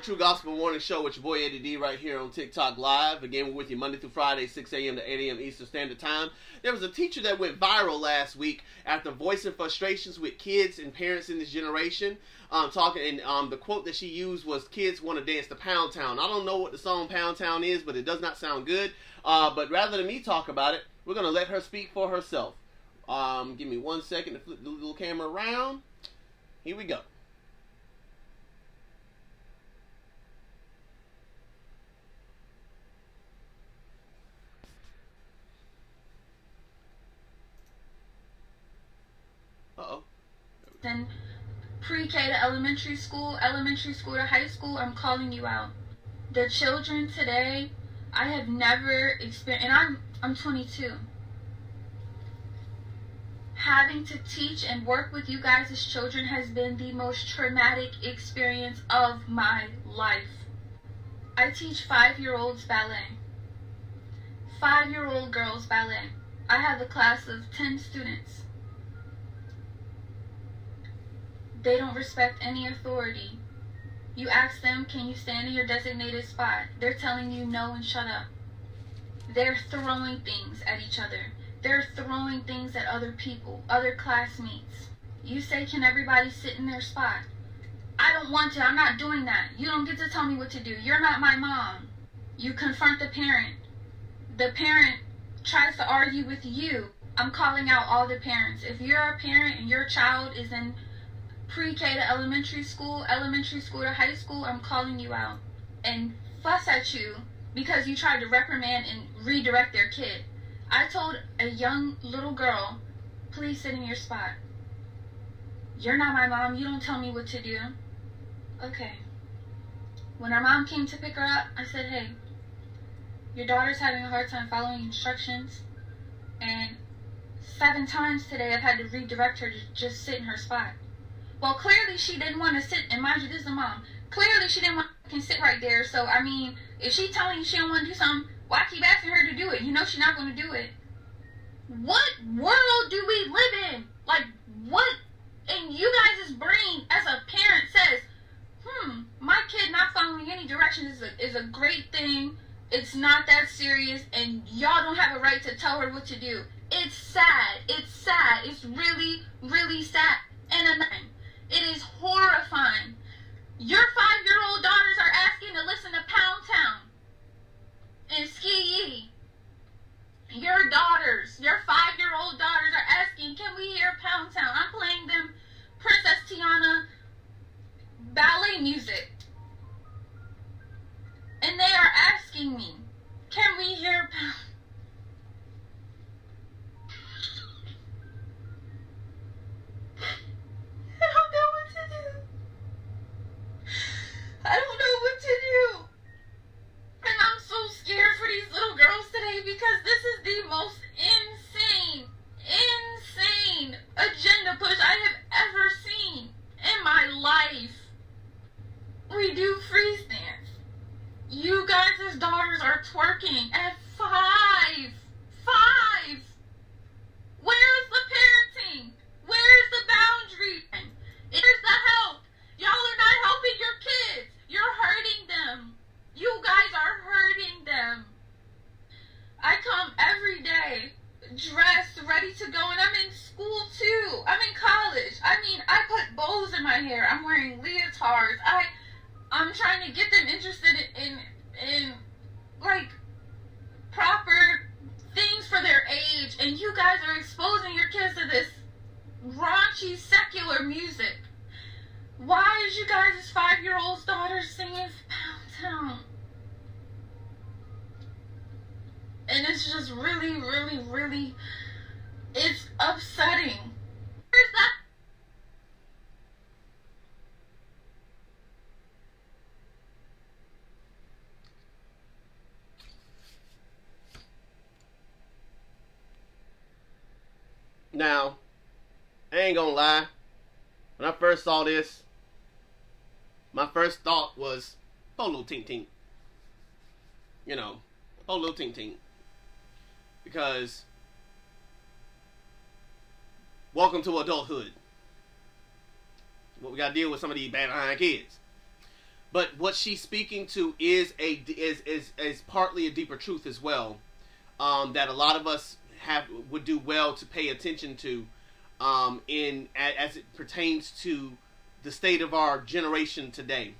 The True Gospel Morning Show with your boy Eddie D right here on TikTok Live. Again, we're with you Monday through Friday, 6 a.m. to 8 a.m. Eastern Standard Time. There was a teacher that went viral last week after voicing frustrations with kids and parents in this generation. Um, talking, and um, the quote that she used was, "Kids want to dance to Pound Town." I don't know what the song Pound Town is, but it does not sound good. Uh, but rather than me talk about it, we're gonna let her speak for herself. Um, give me one second to flip the little camera around. Here we go. Uh-oh. Then pre-K to elementary school, elementary school to high school, I'm calling you out. The children today, I have never experienced, and I'm I'm 22. Having to teach and work with you guys as children has been the most traumatic experience of my life. I teach five-year-olds ballet, five-year-old girls ballet. I have a class of 10 students. They don't respect any authority. You ask them, can you stand in your designated spot? They're telling you no and shut up. They're throwing things at each other. They're throwing things at other people, other classmates. You say, can everybody sit in their spot? I don't want to. I'm not doing that. You don't get to tell me what to do. You're not my mom. You confront the parent. The parent tries to argue with you. I'm calling out all the parents. If you're a parent and your child is in pre-K to elementary school, elementary school to high school, I'm calling you out and fuss at you because you tried to reprimand and redirect their kid. I told a young little girl, please sit in your spot. You're not my mom. You don't tell me what to do. Okay. When her mom came to pick her up, I said, hey, your daughter's having a hard time following instructions. And seven times today I've had to redirect her to just sit in her spot. Well, clearly she didn't want to sit, and mind you, this is a mom. Clearly she didn't want to sit right there. So, I mean, if she telling you she don't want to do something, why keep asking her to do it? You know she's not going to do it. What world do we live in? Like, what in you guys' brain as a parent says, hmm, my kid not following any directions is a, is a great thing. It's not that serious, and y'all don't have a right to tell her what to do. It's sad. It's sad. It's really, really sad. And a it is horrifying. Your five year old daughters are asking to listen to Pound Town and SkeeYee. Your daughters, your five year old daughters are asking, can we hear Pound Town? I'm playing them Princess Tiana ballet music. And they are asking me, can we hear Pound I don't know what to do. And I'm so scared for these little girls today because this is the most insane, insane agenda push I have ever seen in my life. We do freeze dance. You guys' daughters are twerking at five. Five. Where's the parenting? Where's the boundary? Here's the help. Y'all are not helping your kids. You're hurting them. You guys are hurting them. I come every day dressed, ready to go, and I'm in school too. I'm in college. I mean, I put bows in my hair. I'm wearing leotards. I, I'm trying to get them interested in, in, in like, proper things for their age, and you guys are exposing your kids to this raunchy secular music. Why is you guys' five-year-old's daughter singing Pound Town? And it's just really, really, really, it's upsetting. Where's that? Now, I ain't gonna lie. When I first saw this, my first thought was, oh, little tink tink. You know, oh, little tink tink. Because, welcome to adulthood. What we gotta deal with some of these bad behind kids. but what she's speaking to is a is is is partly a deeper truth as well um, that a lot of us have would do well to pay attention to um, in as it pertains to the state of our generation today.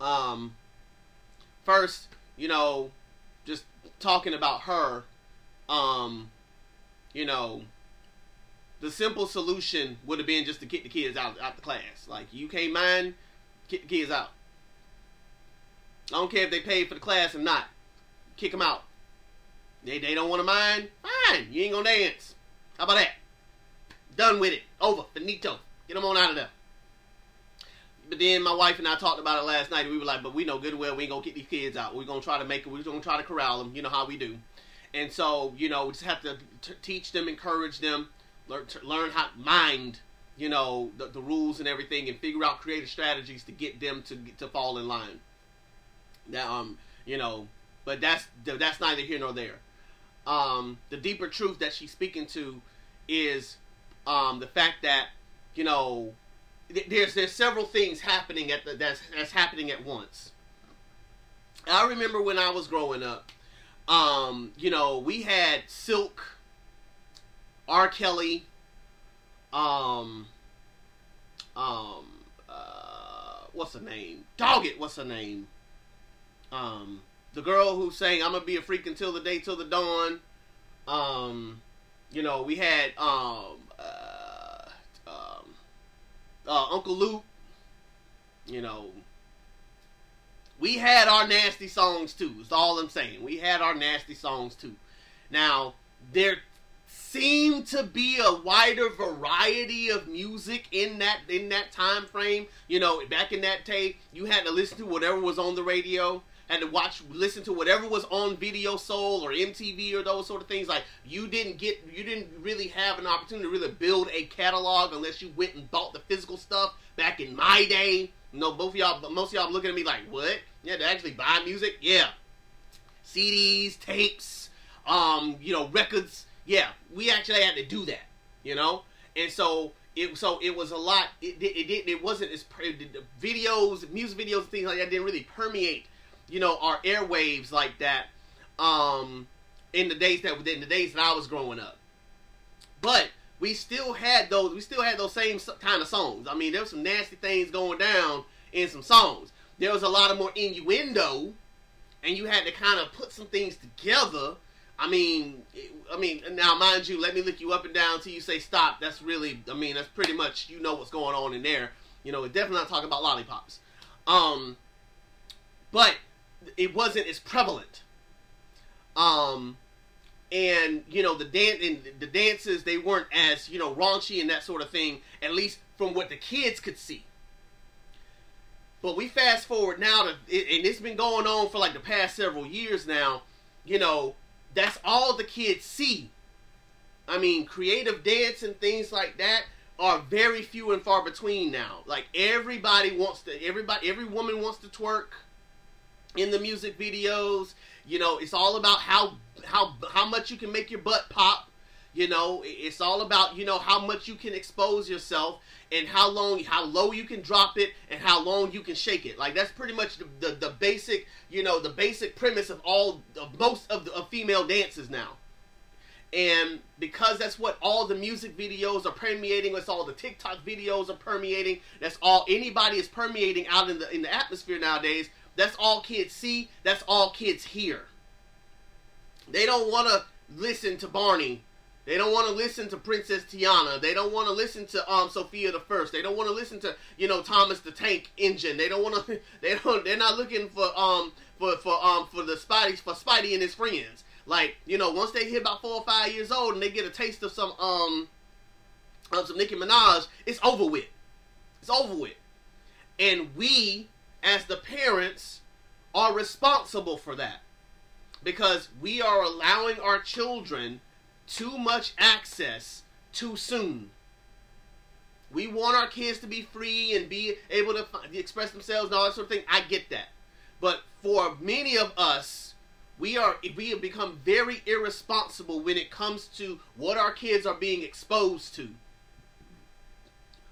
Um, first, you know, just talking about her, um, you know, the simple solution would have been just to kick the kids out out the class. Like you can't mind, kick the kids out. I don't care if they paid for the class or not. Kick them out. They they don't want to mind. Fine, you ain't gonna dance. How about that? Done with it. Over. Finito. Get them on out of there. But then my wife and I talked about it last night. And we were like, but we know good well we ain't gonna get these kids out. We're gonna try to make it. We're gonna try to corral them. You know how we do. And so you know we just have to teach them, encourage them, learn learn how mind. You know the, the rules and everything, and figure out creative strategies to get them to to fall in line. That um you know, but that's that's neither here nor there. Um, the deeper truth that she's speaking to is um, the fact that you know there's there's several things happening at the that's that's happening at once. I remember when I was growing up, um, you know, we had Silk, R. Kelly, um, um, uh, what's her name? Dog it, what's her name? Um, the girl who sang "I'm gonna be a freak until the day till the dawn." Um, you know, we had um, uh, um, uh, Uncle Luke. You know, we had our nasty songs too. Is all I'm saying. We had our nasty songs too. Now there seemed to be a wider variety of music in that in that time frame. You know, back in that day, you had to listen to whatever was on the radio had to watch, listen to whatever was on Video Soul or MTV or those sort of things. Like you didn't get, you didn't really have an opportunity to really build a catalog unless you went and bought the physical stuff back in my day. Know, both of y'all, most of y'all looking at me like, what? Yeah, to actually buy music? Yeah. CDs, tapes, um, you know, records. Yeah, we actually had to do that, you know? And so it so it was a lot. It it, it, it wasn't as videos, music videos, things like that didn't really permeate you know, our airwaves like that um, in the days that in the days that I was growing up. But we still had those. We still had those same kind of songs. I mean, there was some nasty things going down in some songs. There was a lot of more innuendo, and you had to kind of put some things together. I mean, I mean, now mind you, let me look you up and down till you say stop. That's really, I mean, that's pretty much you know what's going on in there. You know, definitely not talking about lollipops. Um, but it wasn't as prevalent. Um, and you know the dance and the dances they weren't as you know raunchy and that sort of thing. At least from what the kids could see. But we fast forward now to, and it's been going on for like the past several years now. You know, that's all the kids see. I mean, creative dance and things like that are very few and far between now. Like everybody wants to, everybody, every woman wants to twerk in the music videos. You know, it's all about how how how much you can make your butt pop. You know, it's all about you know how much you can expose yourself and how long how low you can drop it and how long you can shake it. Like that's pretty much the the, the basic you know the basic premise of all of most of the of female dances now. And because that's what all the music videos are permeating, that's all the TikTok videos are permeating, that's all anybody is permeating out in the in the atmosphere nowadays. That's all kids see. That's all kids hear. They don't want to listen to Barney. They don't want to listen to Princess Tiana. They don't want to listen to um Sofia the First. They don't want to listen to you know Thomas the Tank Engine. They don't want to. They don't. They're not looking for um for for um for the Spidey for Spidey and his friends. Like you know once they hit about four or five years old and they get a taste of some um of some Nicki Minaj, it's over with. It's over with. And we as the parents, are responsible for that. Because we are allowing our children too much access too soon. We want our kids to be free and be able to express themselves and all that sort of thing. I get that. But for many of us, we are we have become very irresponsible when it comes to what our kids are being exposed to.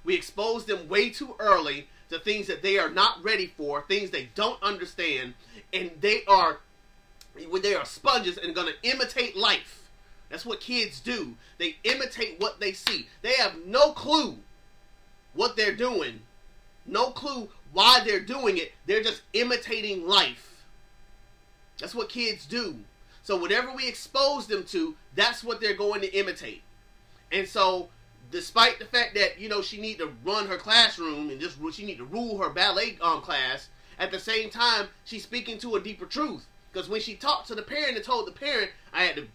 We expose them way too early to things that they are not ready for, things they don't understand, and they are when they are sponges and going to imitate life. That's what kids do. They imitate what they see. They have no clue what they're doing, no clue why they're doing it. They're just imitating life. That's what kids do. So whatever we expose them to, that's what they're going to imitate. And so despite the fact that you know she need to run her classroom and just she need to rule her ballet um, class, at the same time she's speaking to a deeper truth. Because when she talked to the parent and told the parent, I had to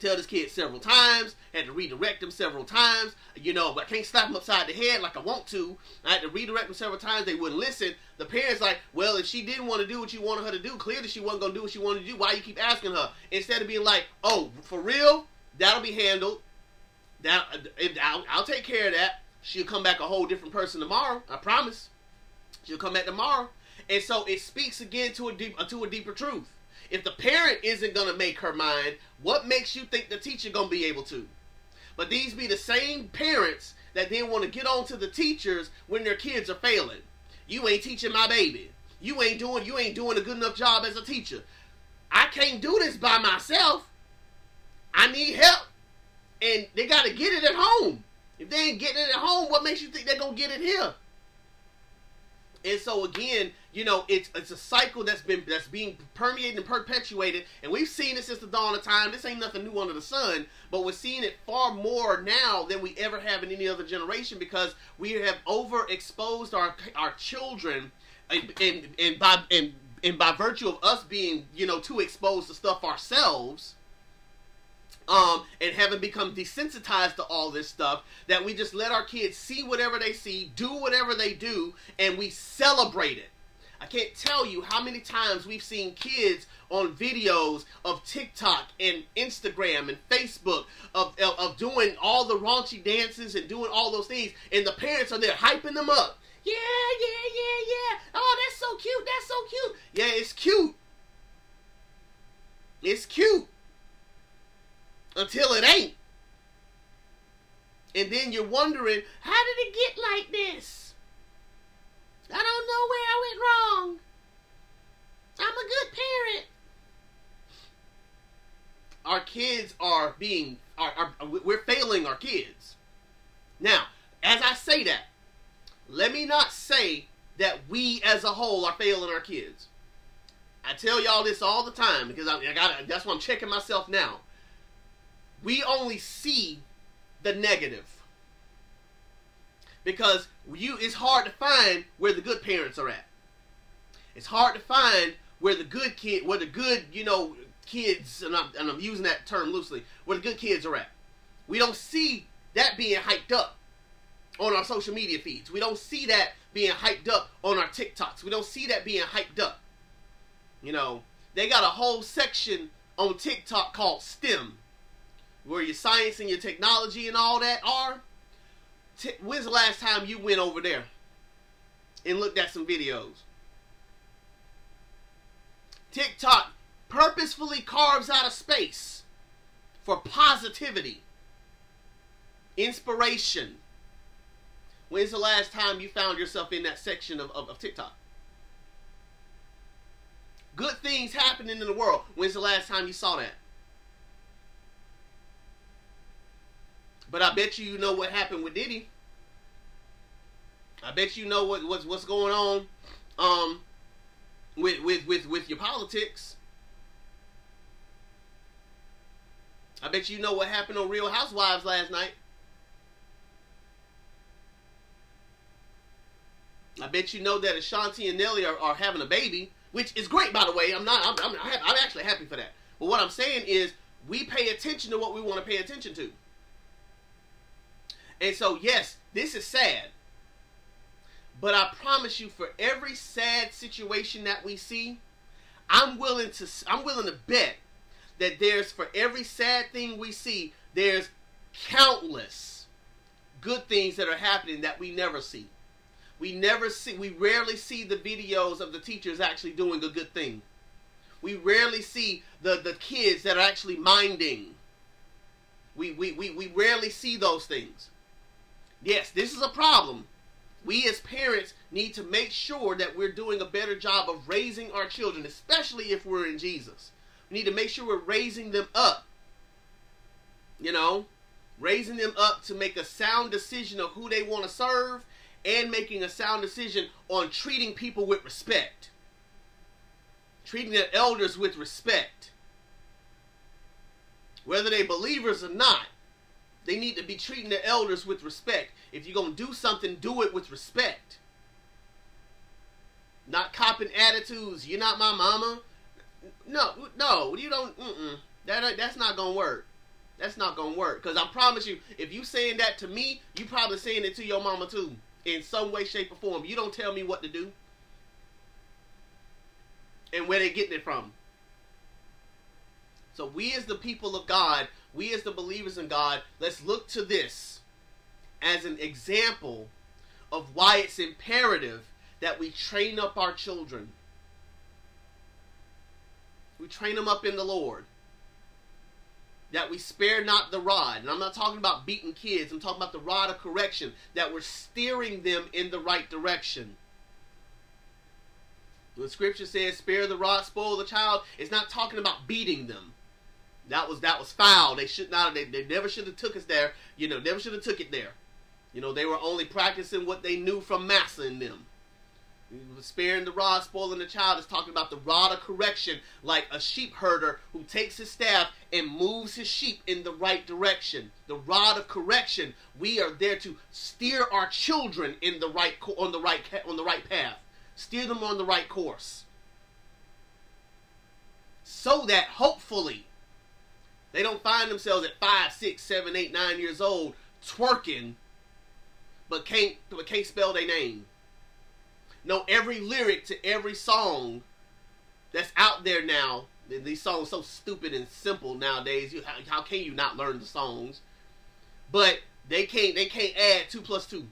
tell this kid several times, had to redirect him several times, you know, but I can't slap him upside the head like I want to. I had to redirect him several times, they wouldn't listen. The parents like, well, if she didn't want to do what you wanted her to do, clearly she wasn't going to do what she wanted to do. Why you keep asking her? Instead of being like, oh, for real? That'll be handled. That I'll, I'll take care of that. She'll come back a whole different person tomorrow. I promise. She'll come back tomorrow. And so it speaks again to a deep, uh, to a deeper truth. If the parent isn't gonna make her mind, what makes you think the teacher gonna be able to? But these be the same parents that then want to get on to the teachers when their kids are failing. You ain't teaching my baby. You ain't doing you ain't doing a good enough job as a teacher. I can't do this by myself. I need help. And they gotta get it at home. If they ain't getting it at home, what makes you think they're gonna get it here? And so again, you know, it's it's a cycle that's been that's being permeated and perpetuated, and we've seen it since the dawn of time. This ain't nothing new under the sun, but we're seeing it far more now than we ever have in any other generation because we have overexposed our our children, and and, and by and and by virtue of us being you know too exposed to stuff ourselves um, and having become desensitized to all this stuff, that we just let our kids see whatever they see, do whatever they do, and we celebrate it. I can't tell you how many times we've seen kids on videos of TikTok and Instagram and Facebook of, of, of, doing all the raunchy dances and doing all those things, and the parents are there hyping them up. Yeah, yeah, yeah, yeah. Oh, that's so cute. That's so cute. Yeah, it's cute. It's cute until it ain't. And then you're wondering, how did it get like this? I don't know where I went wrong. I'm a good parent. Our kids are being, are, are, we're failing our kids. Now, as I say that, let me not say that we as a whole are failing our kids. I tell y'all this all the time because I, I got that's why I'm checking myself now we only see the negative because you it's hard to find where the good parents are at. It's hard to find where the good kid, where the good you know kids, and I'm, and I'm using that term loosely, where the good kids are at. We don't see that being hyped up on our social media feeds. We don't see that being hyped up on our TikToks. We don't see that being hyped up. You know, they got a whole section on TikTok called STEM where your science and your technology and all that are. T- when's the last time you went over there and looked at some videos? TikTok purposefully carves out a space for positivity, inspiration. When's the last time you found yourself in that section of, of, of TikTok? Good things happening in the world. When's the last time you saw that? But I bet you you know what happened with Diddy. I bet you know what what's what's going on um with with with with your politics. I bet you know what happened on Real Housewives last night. I bet you know that Ashanti and Nelly are, are having a baby, which is great, by the way. I'm not. I'm, I'm, I'm actually happy for that. But what I'm saying is, we pay attention to what we want to pay attention to. And so, yes, this is sad. But I promise you, for every sad situation that we see, I'm willing to I'm willing to bet that there's for every sad thing we see, there's countless good things that are happening that we never see. We never see we rarely see the videos of the teachers actually doing a good thing. We rarely see the, the kids that are actually minding. We, we, we, we rarely see those things. Yes, this is a problem. we as parents need to make sure that we're doing a better job of raising our children, especially if we're in Jesus. We need to make sure we're raising them up. You know, raising them up to make a sound decision of who they want to serve and making a sound decision on treating people with respect. Treating their elders with respect. Whether they're believers or not, they need to be treating their elders with respect. If you're going to do something, do it with respect. Not copping attitudes. You're not my mama. No, no, you don't. That that's not gonna work. That's not gonna work. Cause I promise you, if you saying that to me, you probably saying it to your mama too, in some way, shape, or form. You don't tell me what to do, and where they getting it from. So we as the people of God, we as the believers in God, let's look to this as an example of why it's imperative that we train up our children. We train them up in the Lord. That we spare not the rod. And I'm not talking about beating kids, I'm talking about the rod of correction. That we're steering them in the right direction. When scripture says spare the rod, spoil the child, it's not talking about beating them. That was that was foul. They should not they, they never should have took us there. You know, never should have took it there. You know, they were only practicing what they knew from Massa and them. Sparing the rod, spoiling the child is talking about the rod of correction, like a sheep herder who takes his staff and moves his sheep in the right direction. The rod of correction, we are there to steer our children in the right on the right on the right path, steer them on the right course, so that hopefully they don't find themselves at five, six, seven, eight, nine years old twerking, but can't but can't spell their name know every lyric to every song that's out there now. These songs so stupid and simple nowadays. You, how, how can you not learn the songs? But they can't they can't add two plus two.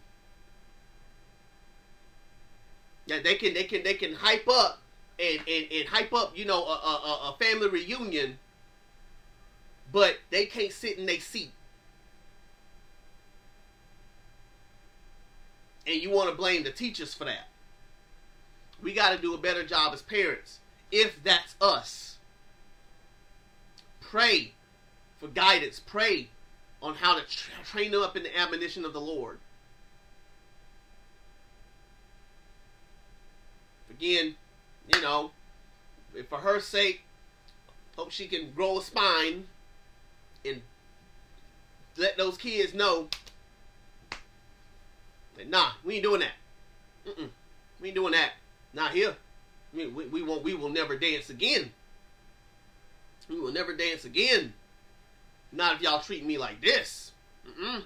Yeah, they can they can they can hype up and, and, and hype up you know a, a, a family reunion, but they can't sit in their seat. And you want to blame the teachers for that we got to do a better job as parents if that's us. Pray for guidance. Pray on how to tra- train them up in the admonition of the Lord. Again, you know, for her sake, hope she can grow a spine and let those kids know that nah, we ain't doing that. Mm-mm, we ain't doing that. Not here. Mean, we, we won't. We will never dance again. We will never dance again. Not if y'all treat me like this. Mm-mm.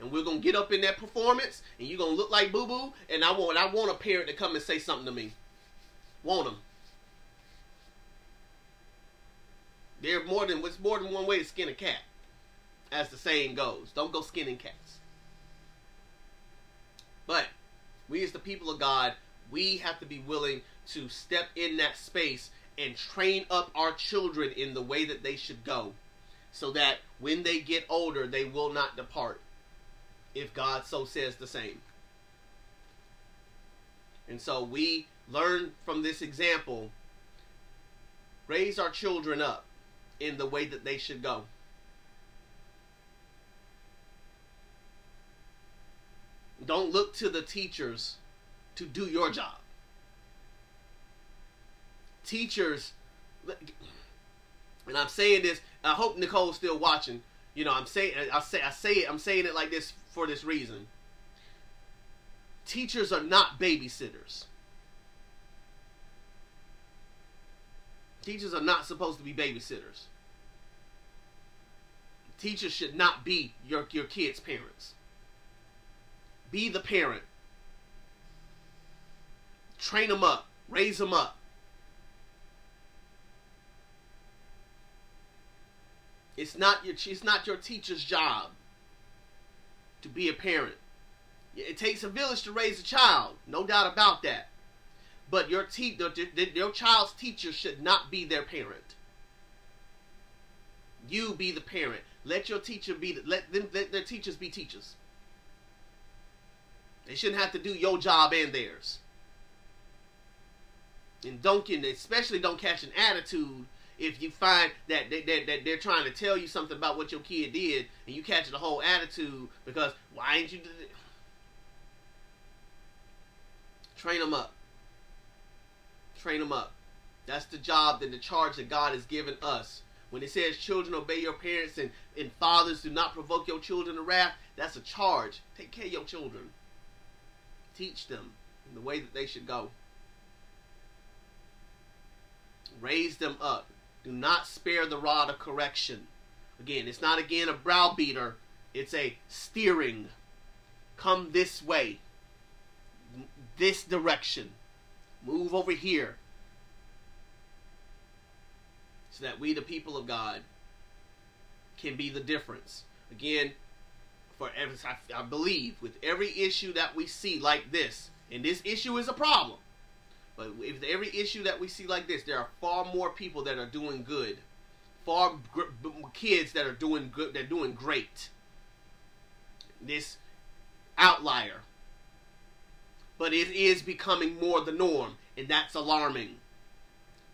And we're gonna get up in that performance, and you're gonna look like Boo Boo. And I want, I want a parent to come and say something to me. Want them. There's more than what's more than one way to skin a cat, as the saying goes. Don't go skinning cats. But we, as the people of God, we have to be willing to step in that space and train up our children in the way that they should go so that when they get older they will not depart if God so says the same. And so we learn from this example raise our children up in the way that they should go. Don't look to the teachers to do your job. Teachers, and I'm saying this. I hope Nicole's still watching. You know, I'm saying I say I say it. I'm saying it like this for this reason. Teachers are not babysitters. Teachers are not supposed to be babysitters. Teachers should not be your, your kids' parents. Be the parent train them up, raise them up. It's not your it's not your teacher's job to be a parent. It takes a village to raise a child, no doubt about that. But your te- your child's teacher should not be their parent. You be the parent. Let your teacher be let them let their teachers be teachers. They shouldn't have to do your job and theirs. And don't get, especially don't catch an attitude if you find that, they, that, that they're trying to tell you something about what your kid did and you catch the whole attitude because why ain't you train them up train them up. That's the job and the charge that god has given us. When it says children obey your parents and, and fathers do not provoke your children to wrath that's a charge. Take care of your children. Teach them in the way that they should go. Raise them up. Do not spare the rod of correction. Again, it's not again a browbeater, it's a steering. Come this way, this direction, move over here. So that we, the people of God, can be the difference. Again, for every, I believe with every issue that we see like this, and this issue is a problem. But if every issue that we see like this, there are far more people that are doing good, far kids that are doing good, they're doing great. This outlier, but it is becoming more the norm, and that's alarming.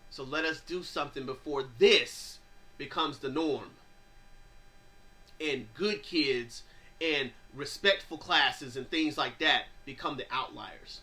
So let us do something before this becomes the norm. And good kids and respectful classes and things like that become the outliers.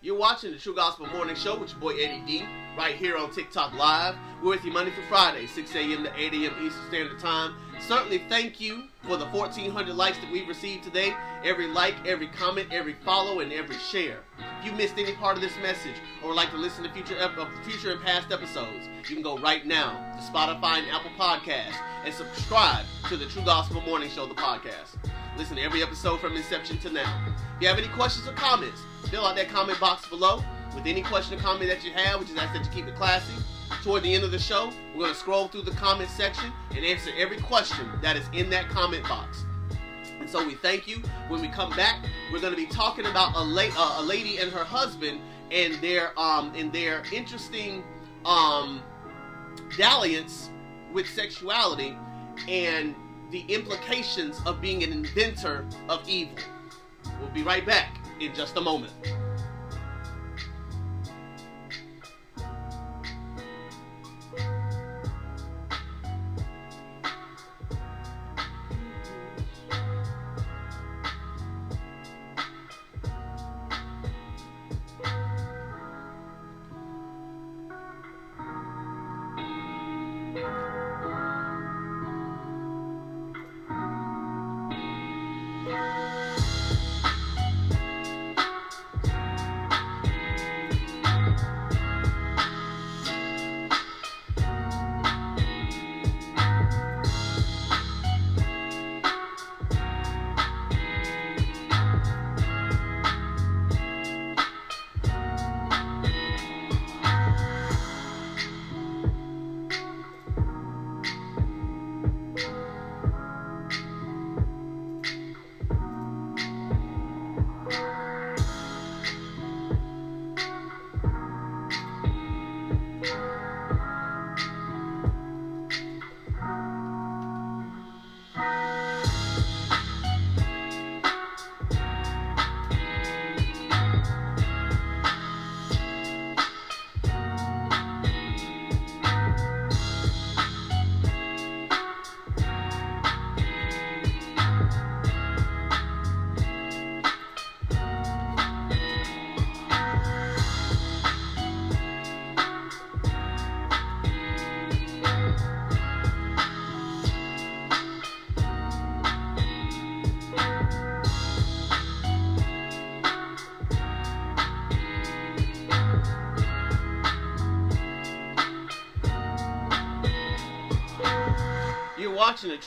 You're watching the True Gospel Morning Show with your boy Eddie D, right here on TikTok Live. We're with you Monday through Friday, 6 a.m. to 8 a.m. Eastern Standard Time. Certainly thank you for the 1,400 likes that we've received today. Every like, every comment, every follow, and every share. If you missed any part of this message or would like to listen to future, future and past episodes, you can go right now to Spotify and Apple Podcasts and subscribe to the True Gospel Morning Show, the podcast. Listen to every episode from inception to now. If you have any questions or comments, fill out that comment box below with any question or comment that you have. We just ask that you keep it classy. Toward the end of the show, we're going to scroll through the comment section and answer every question that is in that comment box. And so we thank you. When we come back, we're going to be talking about a, la- uh, a lady and her husband and their um and their interesting um dalliance with sexuality and the implications of being an inventor of evil. We'll be right back in just a moment.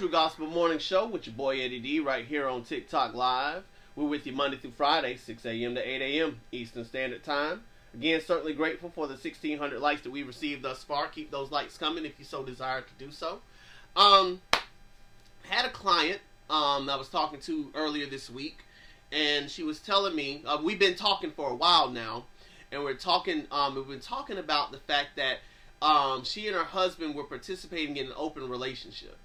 True Gospel Morning Show with your boy Eddie D right here on TikTok Live. We're with you Monday through Friday, 6 a.m. to 8 a.m. Eastern Standard Time. Again, certainly grateful for the 1,600 likes that we received thus far. Keep those likes coming if you so desire to do so. Um, had a client um, I was talking to earlier this week, and she was telling me uh, we've been talking for a while now, and we're talking. Um, we've been talking about the fact that um, she and her husband were participating in an open relationship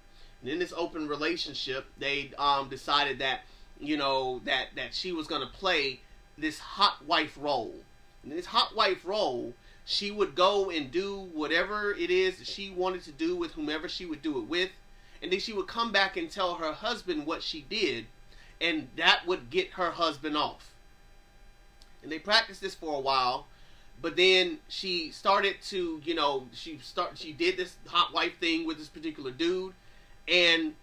And in this open relationship, they um, decided that you know that that she was going to play this hot wife role. And this hot wife role, she would go and do whatever it is she wanted to do with whomever she would do it with, and then she would come back and tell her husband what she did, and that would get her husband off. And they practiced this for a while, but then she started to, you know, she start she did this hot wife thing with this particular dude, and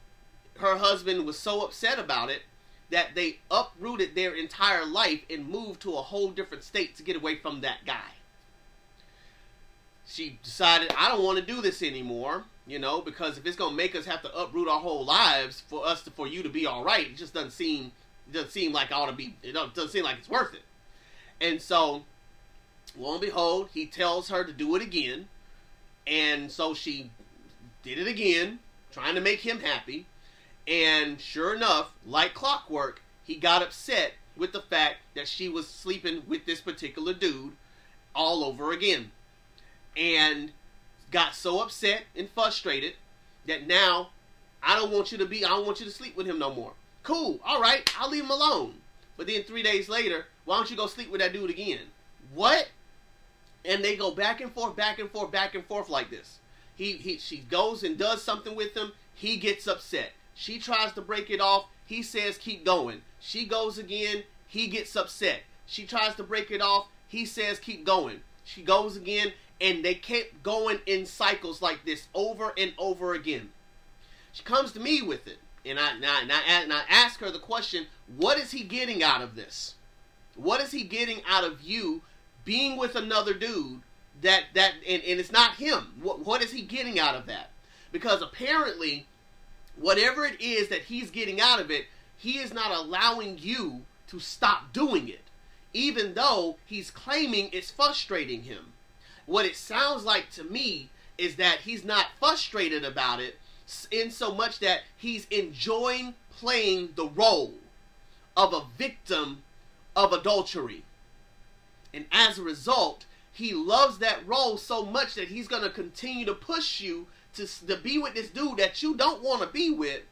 her husband was so upset about it that they uprooted their entire life and moved to a whole different state to get away from that guy. She decided, I don't want to do this anymore, you know, because if it's gonna make us have to uproot our whole lives for us to, for you to be all right, it just doesn't seem it doesn't seem like I ought to be. It doesn't seem like it's worth it. And so, lo and behold, he tells her to do it again, and so she did it again, trying to make him happy. And sure enough, like clockwork, he got upset with the fact that she was sleeping with this particular dude all over again. And got so upset and frustrated that now I don't want you to be, I don't want you to sleep with him no more. Cool, all right, I'll leave him alone. But then three days later, why don't you go sleep with that dude again? What? And they go back and forth, back and forth, back and forth like this. He, he, she goes and does something with him. He gets upset. She tries to break it off. He says, keep going. She goes again. He gets upset. She tries to break it off. He says, keep going. She goes again. And they kept going in cycles like this over and over again. She comes to me with it. And I, and I, and I, and I ask her the question what is he getting out of this? What is he getting out of you being with another dude that that and, and it's not him? What what is he getting out of that? Because apparently whatever it is that he's getting out of it, he is not allowing you to stop doing it, even though he's claiming it's frustrating him. What it sounds like to me is that he's not frustrated about it in so much that he's enjoying playing the role of a victim of adultery. And as a result, he loves that role so much that he's going to continue to push you to, to be with this dude that you don't want to be with,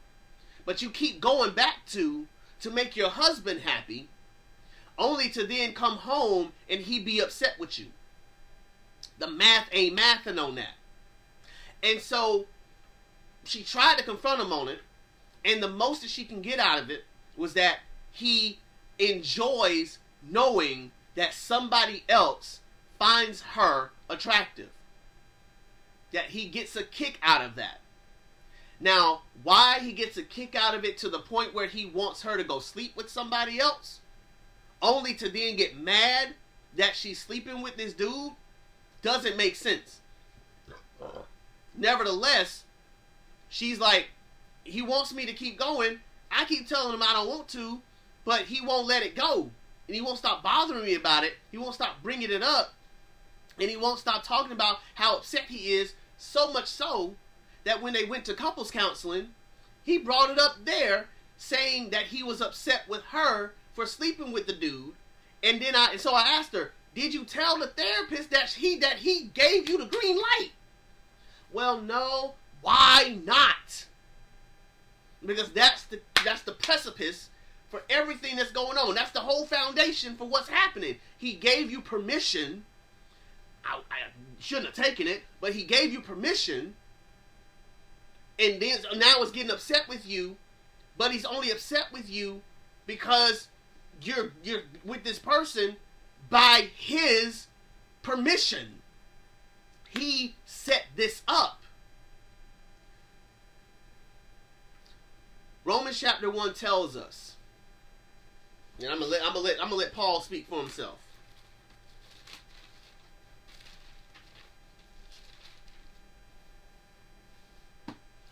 but you keep going back to to make your husband happy, only to then come home and he be upset with you. The math ain't mathing on that. And so she tried to confront him on it, and the most that she can get out of it was that he enjoys knowing that somebody else finds her attractive that he gets a kick out of that. Now, why he gets a kick out of it to the point where he wants her to go sleep with somebody else, only to then get mad that she's sleeping with this dude, doesn't make sense. Nevertheless, she's like, he wants me to keep going. I keep telling him I don't want to, but he won't let it go. And he won't stop bothering me about it. He won't stop bringing it up. And he won't stop talking about how upset he is so much so that when they went to couples counseling, he brought it up there saying that he was upset with her for sleeping with the dude. And then I and so I asked her, "Did you tell the therapist that he that he gave you the green light?" Well, no. Why not? Because that's the that's the precipice for everything that's going on. That's the whole foundation for what's happening. He gave you permission I, I shouldn't have taken it, but he gave you permission, and then now it's getting upset with you, but he's only upset with you because you're you're with this person by his permission. He set this up. Romans chapter 1 tells us, and I'm gonna let I'm gonna let I'm gonna let Paul speak for himself.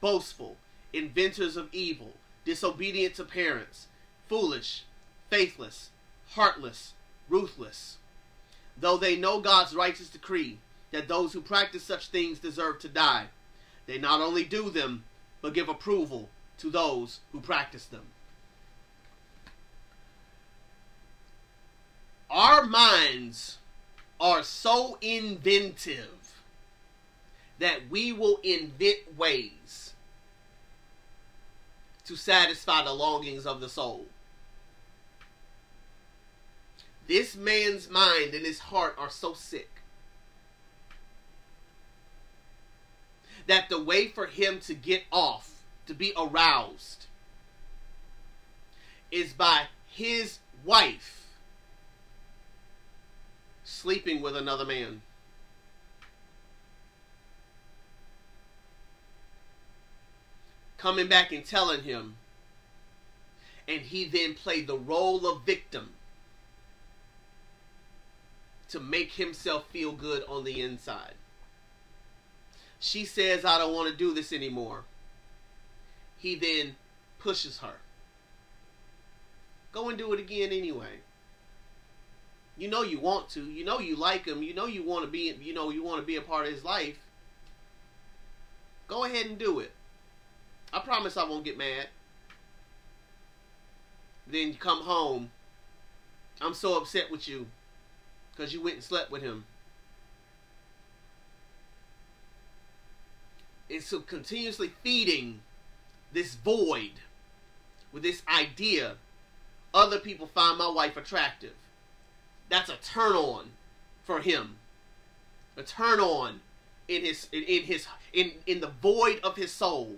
boastful, inventors of evil, disobedient to parents, foolish, faithless, heartless, ruthless. Though they know God's righteous decree that those who practice such things deserve to die, they not only do them, but give approval to those who practice them. Our minds are so inventive that we will invent ways to satisfy the longings of the soul. This man's mind and his heart are so sick that the way for him to get off, to be aroused, is by his wife sleeping with another man. Coming back and telling him, and he then played the role of victim to make himself feel good on the inside. She says, I don't want to do this anymore. He then pushes her. Go and do it again anyway. You know you want to. You know you like him. You know you want to be you know you want to be a part of his life. Go ahead and do it. I promise I won't get mad. Then you come home. I'm so upset with you because you went and slept with him. It's so continuously feeding this void with this idea other people find my wife attractive. That's a turn on for him. A turn on in his in, in his in in the void of his soul.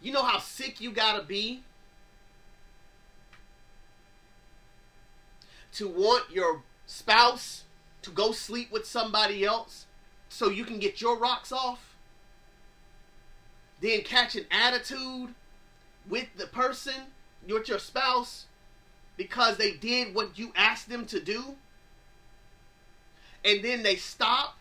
You know how sick you gotta be to want your spouse to go sleep with somebody else so you can get your rocks off, then catch an attitude with the person, with your spouse, because they did what you asked them to do, and then they stop,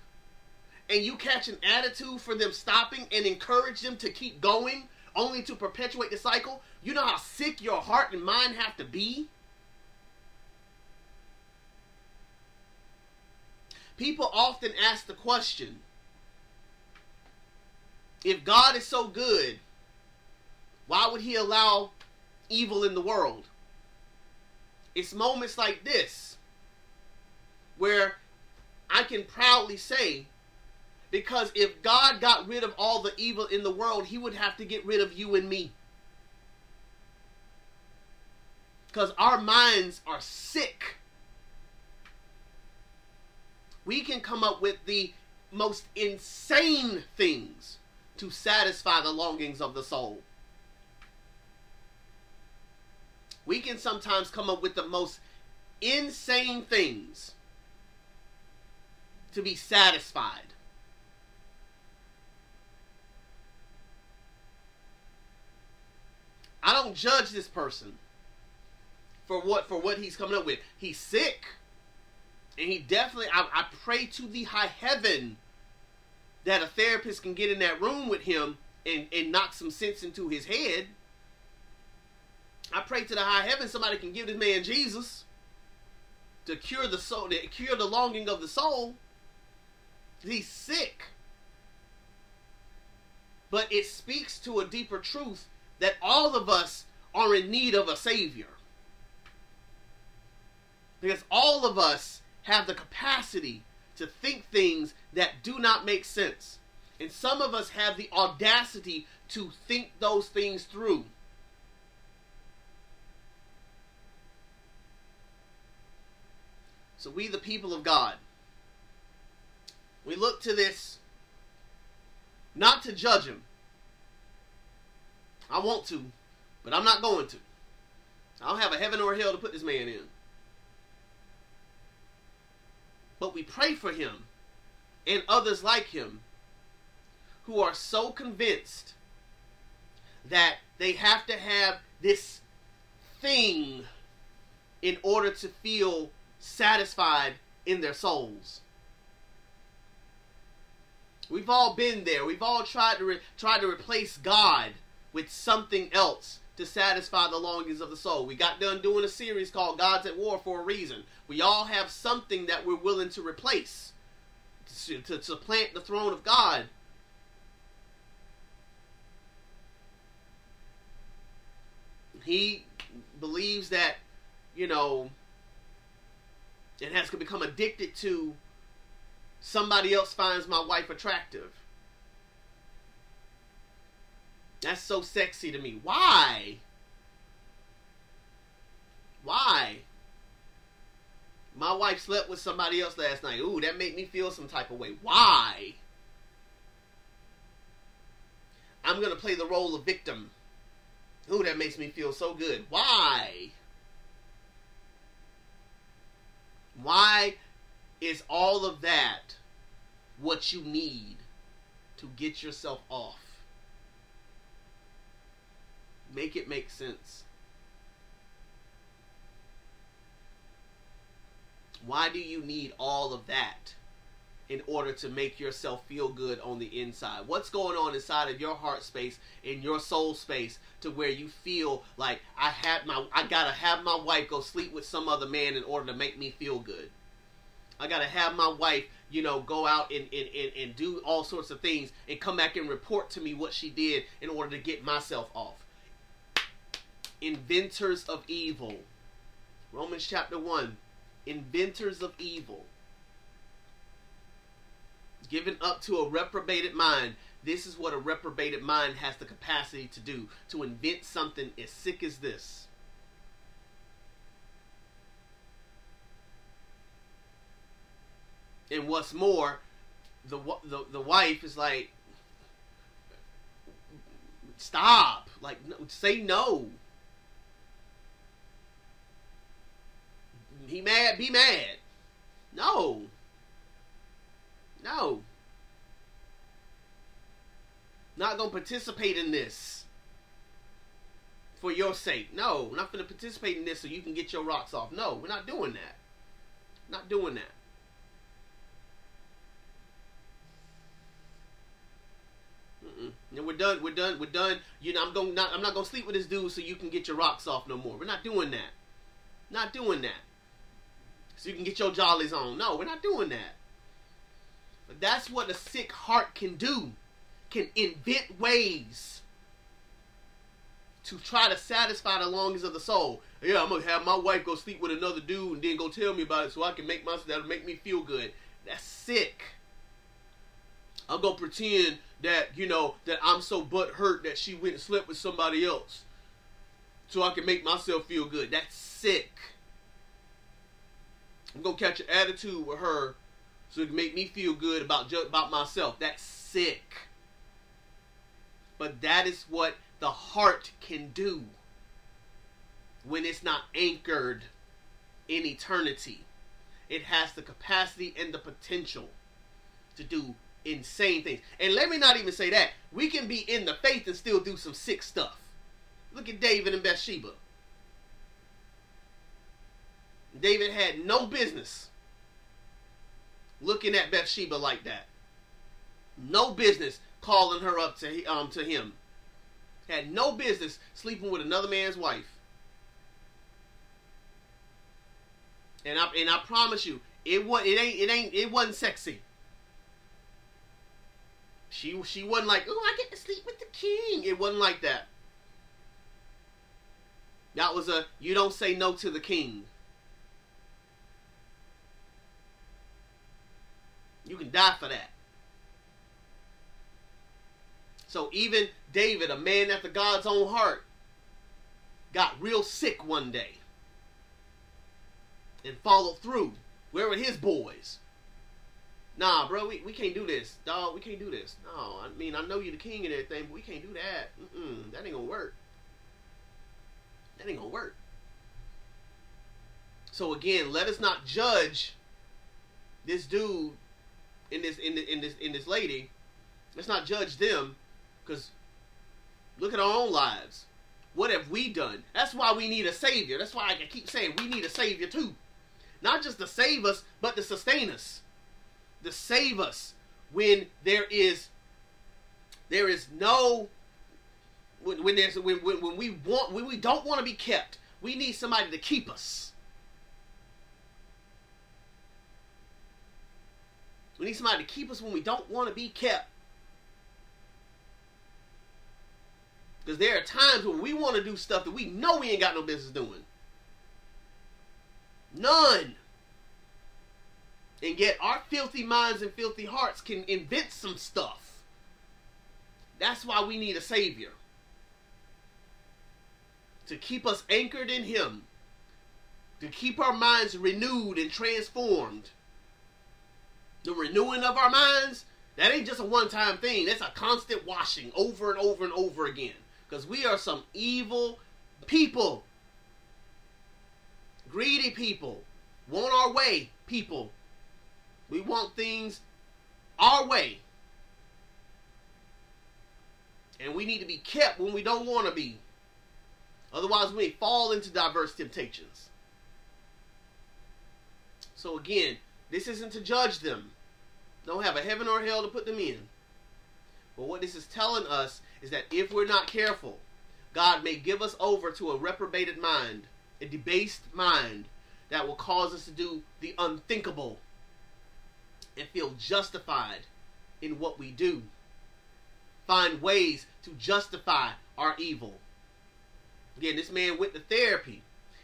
and you catch an attitude for them stopping and encourage them to keep going, only to perpetuate the cycle, you know how sick your heart and mind have to be? People often ask the question if God is so good, why would he allow evil in the world? It's moments like this where I can proudly say, because if God got rid of all the evil in the world, he would have to get rid of you and me. Because our minds are sick we can come up with the most insane things to satisfy the longings of the soul. We can sometimes come up with the most insane things to be satisfied. I don't judge this person for what for what he's coming up with. He's sick. And he definitely, I, I pray to the high heaven that a therapist can get in that room with him and, and knock some sense into his head. I pray to the high heaven somebody can give this man Jesus to cure the soul, to cure the longing of the soul. He's sick. But it speaks to a deeper truth that all of us are in need of a savior. Because all of us have the capacity to think things that do not make sense. And some of us have the audacity to think those things through. So, we, the people of God, we look to this not to judge him. I want to, but I'm not going to. I don't have a heaven or a hell to put this man in but we pray for him and others like him who are so convinced that they have to have this thing in order to feel satisfied in their souls. We've all been there. We've all tried to re- tried to replace God with something else to satisfy the longings of the soul. We got done doing a series called God's at War for a reason. We all have something that we're willing to replace to, to supplant the throne of God. He believes that, you know, and has become addicted to somebody else finds my wife attractive. That's so sexy to me. Why? Why? My wife slept with somebody else last night. Ooh, that made me feel some type of way. Why? I'm going to play the role of victim. Ooh, that makes me feel so good. Why? Why is all of that what you need to get yourself off? Make it make sense. Why do you need all of that in order to make yourself feel good on the inside? What's going on inside of your heart space, in your soul space, to where you feel like I had my I gotta have my wife go sleep with some other man in order to make me feel good. I gotta have my wife, you know, go out and, and, and, and do all sorts of things and come back and report to me what she did in order to get myself off. Inventors of evil. Romans chapter 1 inventors of evil, given up to a reprobated mind. This is what a reprobated mind has the capacity to do to invent something as sick as this. And what's more, the the, the wife is like, stop, like, no, say no. He mad, be mad. No. No. Not gonna participate in this for your sake. No, not gonna participate in this so you can get your rocks off. No, we're not doing that. Not doing that. Mm-mm. And we're done. We're done. We're done. You know, I'm going. Not, I'm not gonna sleep with this dude so you can get your rocks off no more. We're not doing that. Not doing that so you can get your jollies on. No, we're not doing that. But that's what a sick heart can do. Can invent ways to try to satisfy the longings of the soul. Yeah, I'm gonna have my wife go sleep with another dude and then go tell me about it so I can make myself that'll make me feel good. That's sick. I'm gonna pretend that, you know, that I'm so butt hurt that she went and slept with somebody else. So I can make myself feel good. That's sick. I'm gonna catch an attitude with her so it can make me feel good about about myself. That's sick. But that is what the heart can do when it's not anchored in eternity. It has the capacity and the potential to do insane things. And let me not even say that. We can be in the faith and still do some sick stuff. Look at David and Bathsheba. David had no business looking at Bathsheba like that. No business calling her up to um to him. Had no business sleeping with another man's wife. And I and I promise you, it was it ain't it ain't it wasn't sexy. She she wasn't like, oh, I get to sleep with the king. It wasn't like that. That was a you don't say no to the king. You can die for that. So even David, a man after God's own heart, got real sick one day and followed through. Where were his boys? Nah, bro, we, we can't do this. Dog, we can't do this. No, I mean, I know you're the king and everything, but we can't do that. Mm-mm, that ain't gonna work. That ain't gonna work. So again, let us not judge this dude in this in, the, in this in this lady, let's not judge them, because look at our own lives. What have we done? That's why we need a savior. That's why I keep saying we need a savior too, not just to save us, but to sustain us, to save us when there is there is no when, when there's when, when, when we want when we don't want to be kept we need somebody to keep us we need somebody to keep us when we don't want to be kept because there are times when we want to do stuff that we know we ain't got no business doing none and yet our filthy minds and filthy hearts can invent some stuff. That's why we need a Savior. To keep us anchored in Him. To keep our minds renewed and transformed. The renewing of our minds, that ain't just a one time thing. That's a constant washing over and over and over again. Because we are some evil people. Greedy people. Want our way people. We want things our way. And we need to be kept when we don't want to be. Otherwise, we fall into diverse temptations. So, again, this isn't to judge them. Don't have a heaven or hell to put them in. But what this is telling us is that if we're not careful, God may give us over to a reprobated mind, a debased mind that will cause us to do the unthinkable and feel justified in what we do. Find ways to justify our evil. Again, this man went to therapy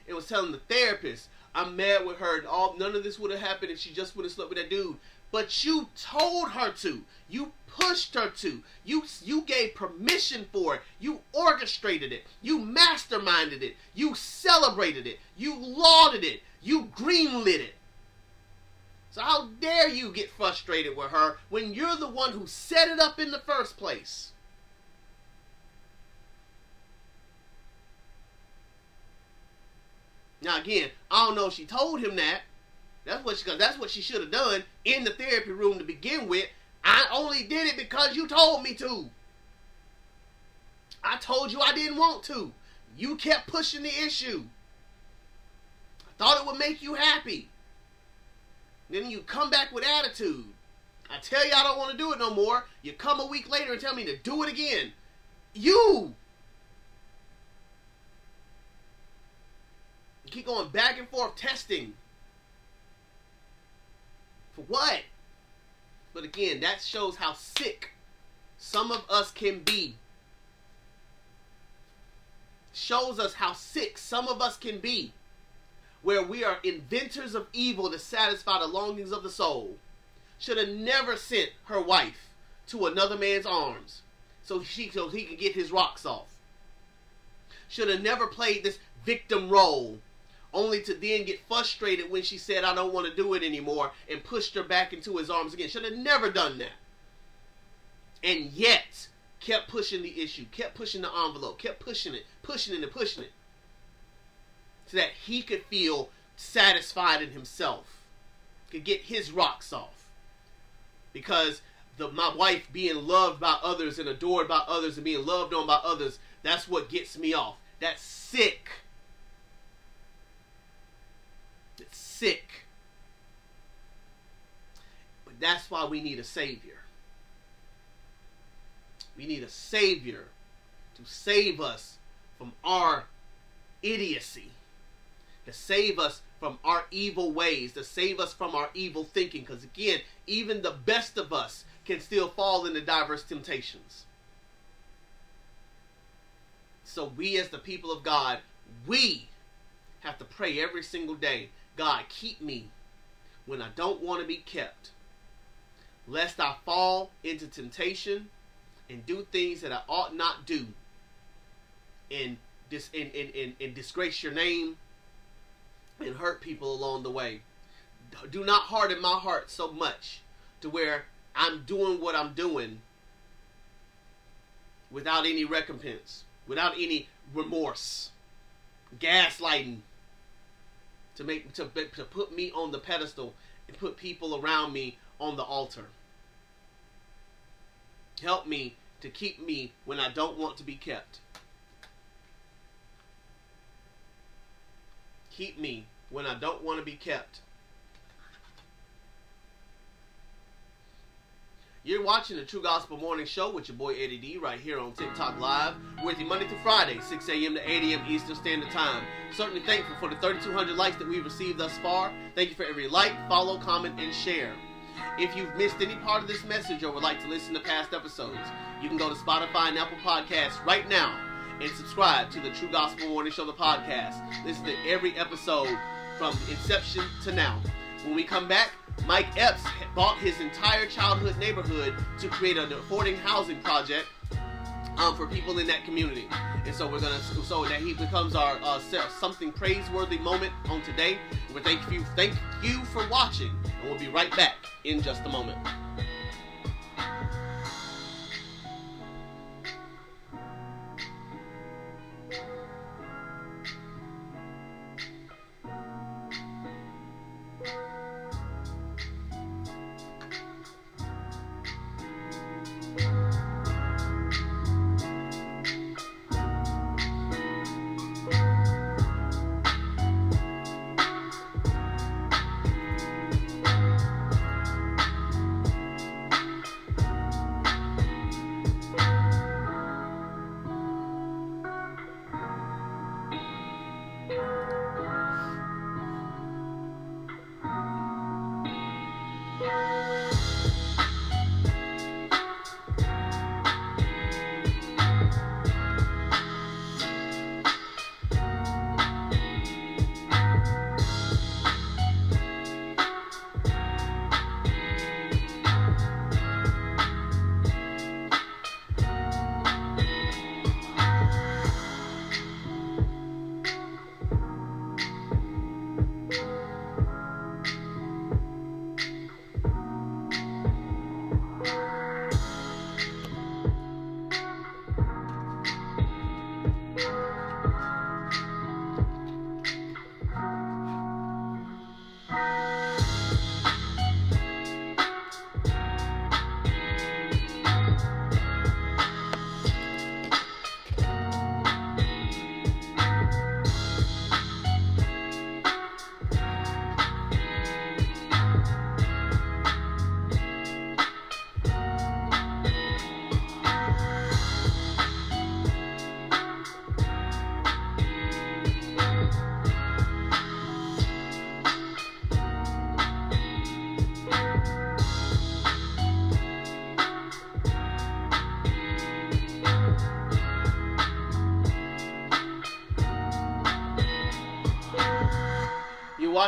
and was telling the therapist, I'm mad with her. All none of this would have happened if she just would have slept with that dude. But you told her to. You pushed her to. You you gave permission for it. You orchestrated it. You masterminded it. You celebrated it. You lauded it. You greenlit it. So how dare you get frustrated with her when you're the one who set it up in the first place? Now again, I don't know if she told him that. That's what she that's what she should have done in the therapy room to begin with. I only did it because you told me to. I told you I didn't want to. You kept pushing the issue. I thought it would make you happy. Then you come back with attitude. I tell you I don't want to do it no more. You come a week later and tell me to do it again. You! Keep going back and forth testing. For what? But again, that shows how sick some of us can be. Shows us how sick some of us can be where we are inventors of evil to satisfy the longings of the soul, should have never sent her wife to another man's arms so she so he could get his rocks off. Should have never played this victim role only to then get frustrated when she said I don't want to do it anymore and pushed her back into his arms again. Should have never done that. And yet kept pushing the issue, kept pushing the envelope, kept pushing it, pushing it and pushing it so that he could feel satisfied in himself, could get his rocks off. Because the, my wife being loved by others and adored by others and being loved on by others, that's what gets me off. That's sick. It's sick. But that's why we need a Savior. We need a Savior to save us from our idiocy to save us from our evil ways, to save us from our evil thinking. Because again, even the best of us can still fall into diverse temptations. So we, as the people of God, we have to pray every single day God, keep me when I don't want to be kept, lest I fall into temptation and do things that I ought not do and, dis- and, and, and, and disgrace your name and hurt people along the way. Do not harden my heart so much to where I'm doing what I'm doing without any recompense, without any remorse, gaslighting to make to, to put me on the pedestal and put people around me on the altar. Help me to keep me when I don't want to be kept. Keep me when I don't want to be kept. You're watching the True Gospel Morning Show with your boy Eddie D right here on TikTok Live with you Monday through Friday, 6 a.m. to 8 a.m. Eastern Standard Time. Certainly thankful for the 3,200 likes that we've received thus far. Thank you for every like, follow, comment, and share. If you've missed any part of this message or would like to listen to past episodes, you can go to Spotify and Apple Podcasts right now and subscribe to the True Gospel Morning Show, the podcast. Listen to every episode from inception to now. When we come back, Mike Epps bought his entire childhood neighborhood to create an affording housing project um, for people in that community. And so we're gonna so that he becomes our uh, something praiseworthy moment on today. We thank you thank you for watching, and we'll be right back in just a moment.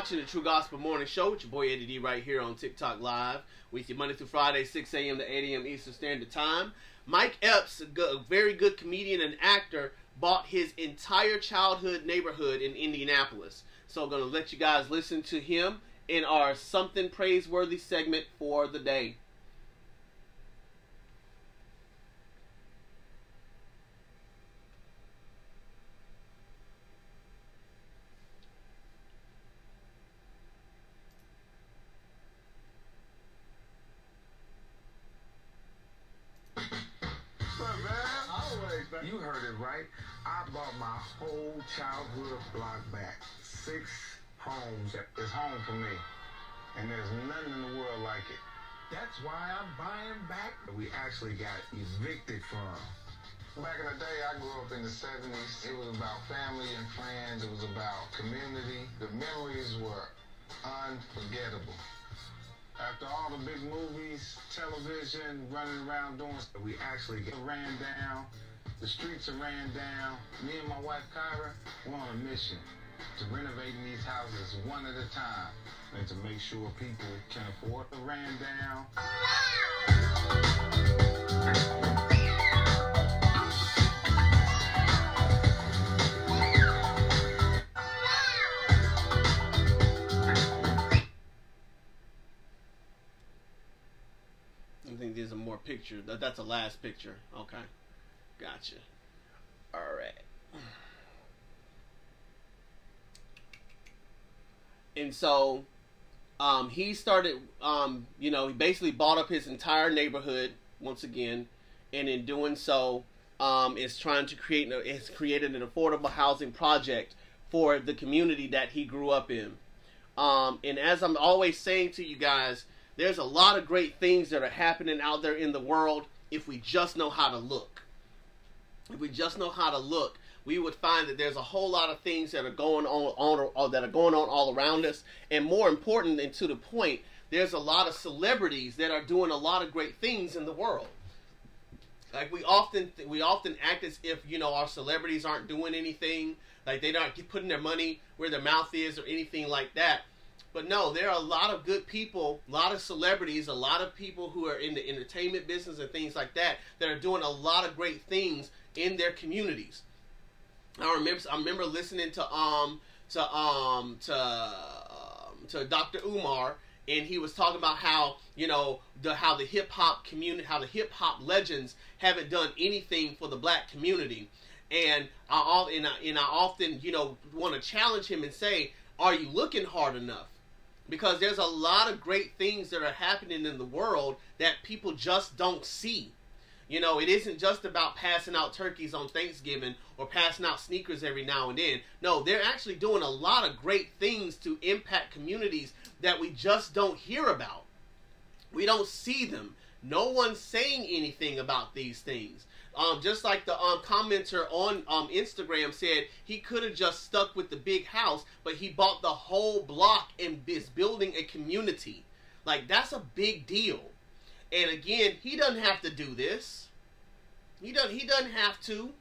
Watching the True Gospel Morning Show with your boy Eddie D right here on TikTok Live with you Monday through Friday, 6 a.m. to 8 a.m. Eastern Standard Time. Mike Epps, a, very good comedian and actor, bought his entire childhood neighborhood in Indianapolis. So I'm going to let you guys listen to him in our Something Praiseworthy segment for the day. Right. I bought my whole childhood block back. Six homes. It's home for me. And there's nothing in the world like it. That's why I'm buying back. We actually got evicted from. Back in the day, I grew up in the 70s. It was about family and friends. It was about community. The memories were unforgettable. After all the big movies, television, running around doing stuff, we actually ran down the streets are ran down. Me and my wife Kyra, we're on a mission to renovating these houses one at a time and to make sure people can afford the ran down. I think there's a more picture. That's the last picture. Okay. Gotcha. All right. And so, um, he started, um, you know, he basically bought up his entire neighborhood once again, and in doing so, um, is trying to create, has created an affordable housing project for the community that he grew up in. Um, and as I'm always saying to you guys, there's a lot of great things that are happening out there in the world if we just know how to look. If we just know how to look, we would find that there's a whole lot of things that are going on, on or, that are going on all around us, and more important and to the point, there's a lot of celebrities that are doing a lot of great things in the world. Like we often we often act as if you know our celebrities aren't doing anything, like they're not putting their money where their mouth is or anything like that. But no, there are a lot of good people, a lot of celebrities, a lot of people who are in the entertainment business and things like that that are doing a lot of great things in their communities. I remember I remember listening to um to um to um, to Dr. Umar and he was talking about how you know the how the hip hop community how the hip hop legends haven't done anything for the black community and I all and I, and I often you know want to challenge him and say are you looking hard enough because there's a lot of great things that are happening in the world that people just don't see you know, it isn't just about passing out turkeys on Thanksgiving or passing out sneakers every now and then. No, they're actually doing a lot of great things to impact communities that we just don't hear about. We don't see them. No one's saying anything about these things. Um, just like the um, commenter on um, Instagram said, he could have just stuck with the big house, but he bought the whole block and is building a community. Like that's a big deal. And again, he doesn't have to do this. He doesn't. He doesn't have to.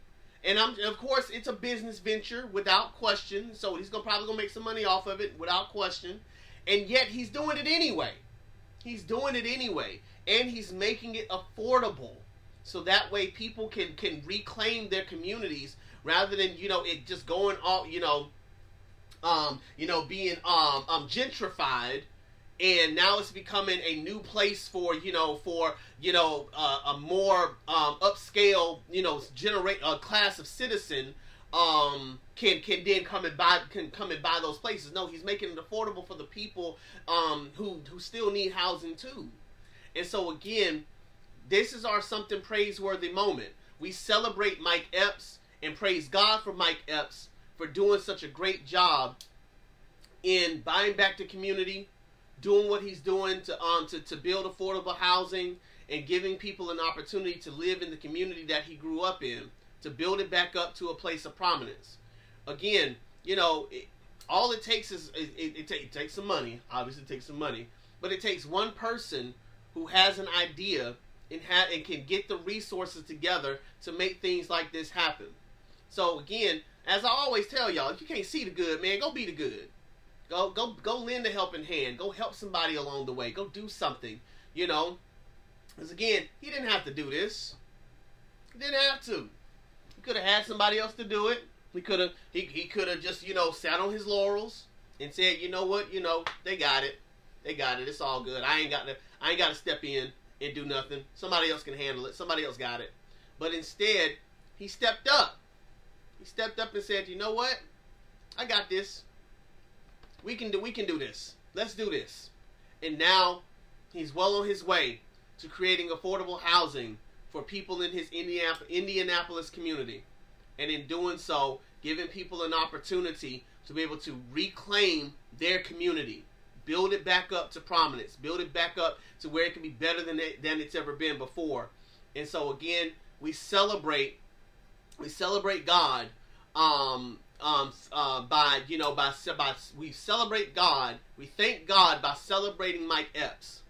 And I'm, of course, it's a business venture without question. So he's gonna probably gonna make some money off of it without question. And yet he's doing it anyway. He's doing it anyway, and he's making it affordable. So that way people can can reclaim their communities rather than you know it just going all you know, um, you know being um, um gentrified and now it's becoming a new place for you know for you know uh, a more um, upscale you know generate a class of citizen um, can can then come and buy can come and buy those places. No, he's making it affordable for the people um, who who still need housing too. And so again, this is our something praiseworthy moment. We celebrate Mike Epps and praise God for Mike Epps for doing such a great job in buying back the community, doing what he's doing to um to, to build affordable housing and giving people an opportunity to live in the community that he grew up in to build it back up to a place of prominence. Again you know it, all it takes is it, it, it, it takes some money. Obviously it takes some money. But it takes one person who has an idea and, ha- and can get the resources together to make things like this happen. So again as i always tell y'all if you can't see the good man. Go be the good Go go go lend a helping hand. Go help somebody along the way. Go do something. You know. Because again, he didn't have to do this. He didn't have to. He could have had somebody else to do it. He could have he, he could have just, you know, sat on his laurels and said, you know what, you know, they got it. They got it. It's all good. I ain't got to I ain't got to step in and do nothing. Somebody else can handle it. Somebody else got it. But instead, he stepped up. He stepped up and said, "You know what? I got this we can do we can do this. Let's do this. And now he's well on his way to creating affordable housing for people in his Indianapolis community. And in doing so, giving people an opportunity to be able to reclaim their community, build it back up to prominence, build it back up to where it can be better than it, than it's ever been before. And so again, we celebrate we celebrate God um, um, uh, by you know by by we celebrate God. We thank God by celebrating Mike Epps,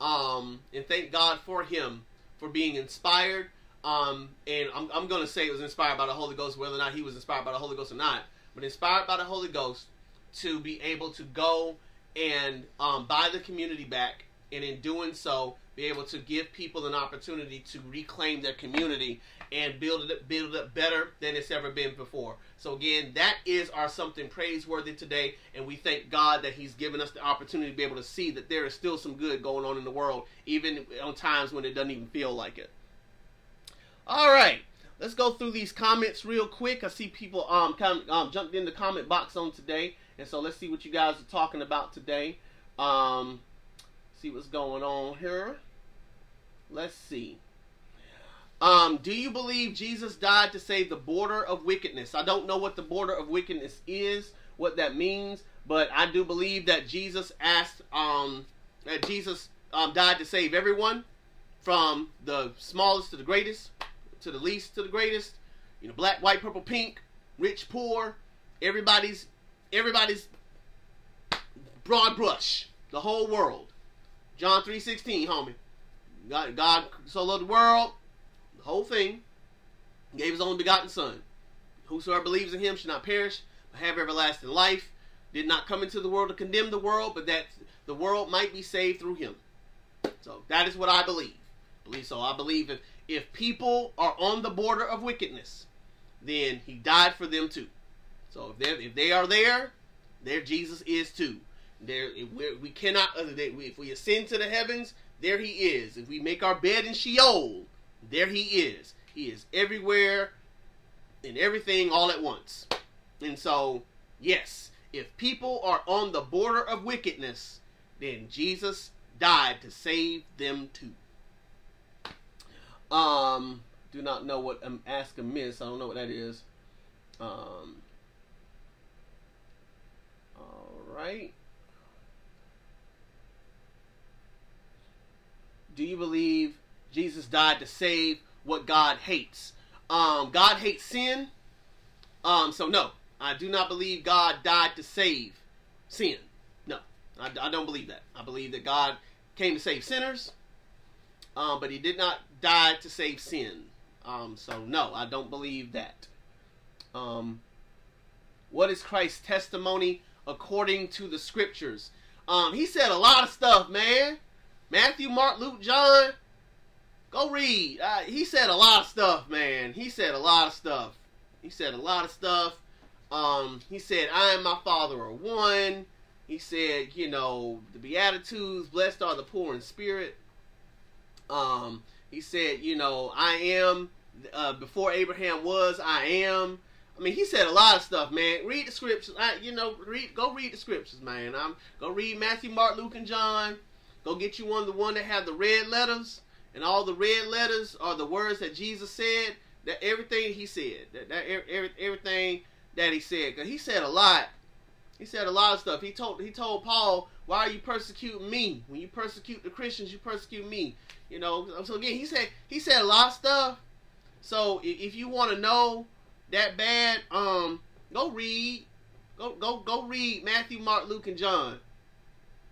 um, and thank God for him for being inspired. Um, and I'm, I'm going to say it was inspired by the Holy Ghost, whether or not he was inspired by the Holy Ghost or not, but inspired by the Holy Ghost to be able to go and um, buy the community back, and in doing so, be able to give people an opportunity to reclaim their community and build it build it better than it's ever been before. So again, that is our something praiseworthy today, and we thank God that He's given us the opportunity to be able to see that there is still some good going on in the world, even on times when it doesn't even feel like it. All right, let's go through these comments real quick. I see people um, come, um jumped in the comment box on today, and so let's see what you guys are talking about today. Um, see what's going on here. Let's see. Um, do you believe Jesus died to save the border of wickedness? I don't know what the border of wickedness is, what that means, but I do believe that Jesus asked um, that Jesus um, died to save everyone, from the smallest to the greatest, to the least to the greatest. You know, black, white, purple, pink, rich, poor. Everybody's everybody's broad brush. The whole world. John three sixteen, homie. God, God so loved the world, the whole thing, gave his only begotten Son. Whosoever believes in him shall not perish, but have everlasting life. Did not come into the world to condemn the world, but that the world might be saved through him. So that is what I believe. Believe so. I believe if if people are on the border of wickedness, then he died for them too. So if they if they are there, there Jesus is too. There we cannot uh, if we ascend to the heavens, there he is. If we make our bed in Sheol, there he is. He is everywhere and everything all at once. And so, yes, if people are on the border of wickedness, then Jesus died to save them too. Um, do not know what um, ask a miss. I don't know what that is. Um, all right. Do you believe Jesus died to save what God hates? Um, God hates sin. Um, so no, I do not believe God died to save sin. No, I, I don't believe that. I believe that God came to save sinners, um, but He did not die to save sin. Um, so no, I don't believe that. Um, what is Christ's testimony according to the scriptures? Um, he said a lot of stuff, man. Matthew, Mark, Luke, John. Go read. Uh, he said a lot of stuff, man. He said a lot of stuff. He said a lot of stuff. Um, he said, I and my Father are one. He said, you know, the Beatitudes, blessed are the poor in spirit. Um, he said, you know, I am, uh, before Abraham was, I am. I mean, he said a lot of stuff, man. Read the scriptures. I, you know, read, go read the scriptures, man. I'm go read Matthew, Mark, Luke, and John. Go get you one, the one that have the red letters, and all the red letters are the words that Jesus said. That everything he said, that, that every, everything that he said, because he said a lot. He said a lot of stuff. He told he told Paul, "Why are you persecuting me? When you persecute the Christians, you persecute me." You know. So again, he said he said a lot of stuff. So if you want to know that bad, um, go read, go go go read Matthew, Mark, Luke, and John.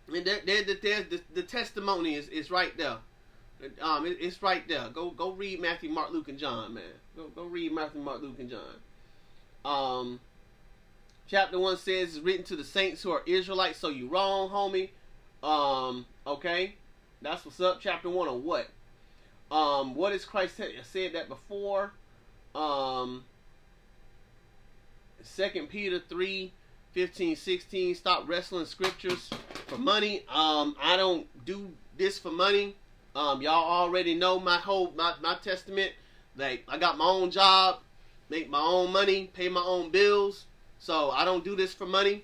And there, there, there, the, the testimony is, is right there. Um, it, it's right there. Go go read Matthew, Mark, Luke, and John, man. Go go read Matthew, Mark, Luke, and John. Um, chapter one says it's written to the saints who are Israelites. So you wrong, homie. Um, okay, that's what's up. Chapter one on what? Um, what is Christ said? I said that before. Um, Second Peter 3, 15, 16. Stop wrestling scriptures for money. Um, I don't do this for money. Um, y'all already know my whole my, my testament. Like I got my own job, make my own money, pay my own bills. So I don't do this for money.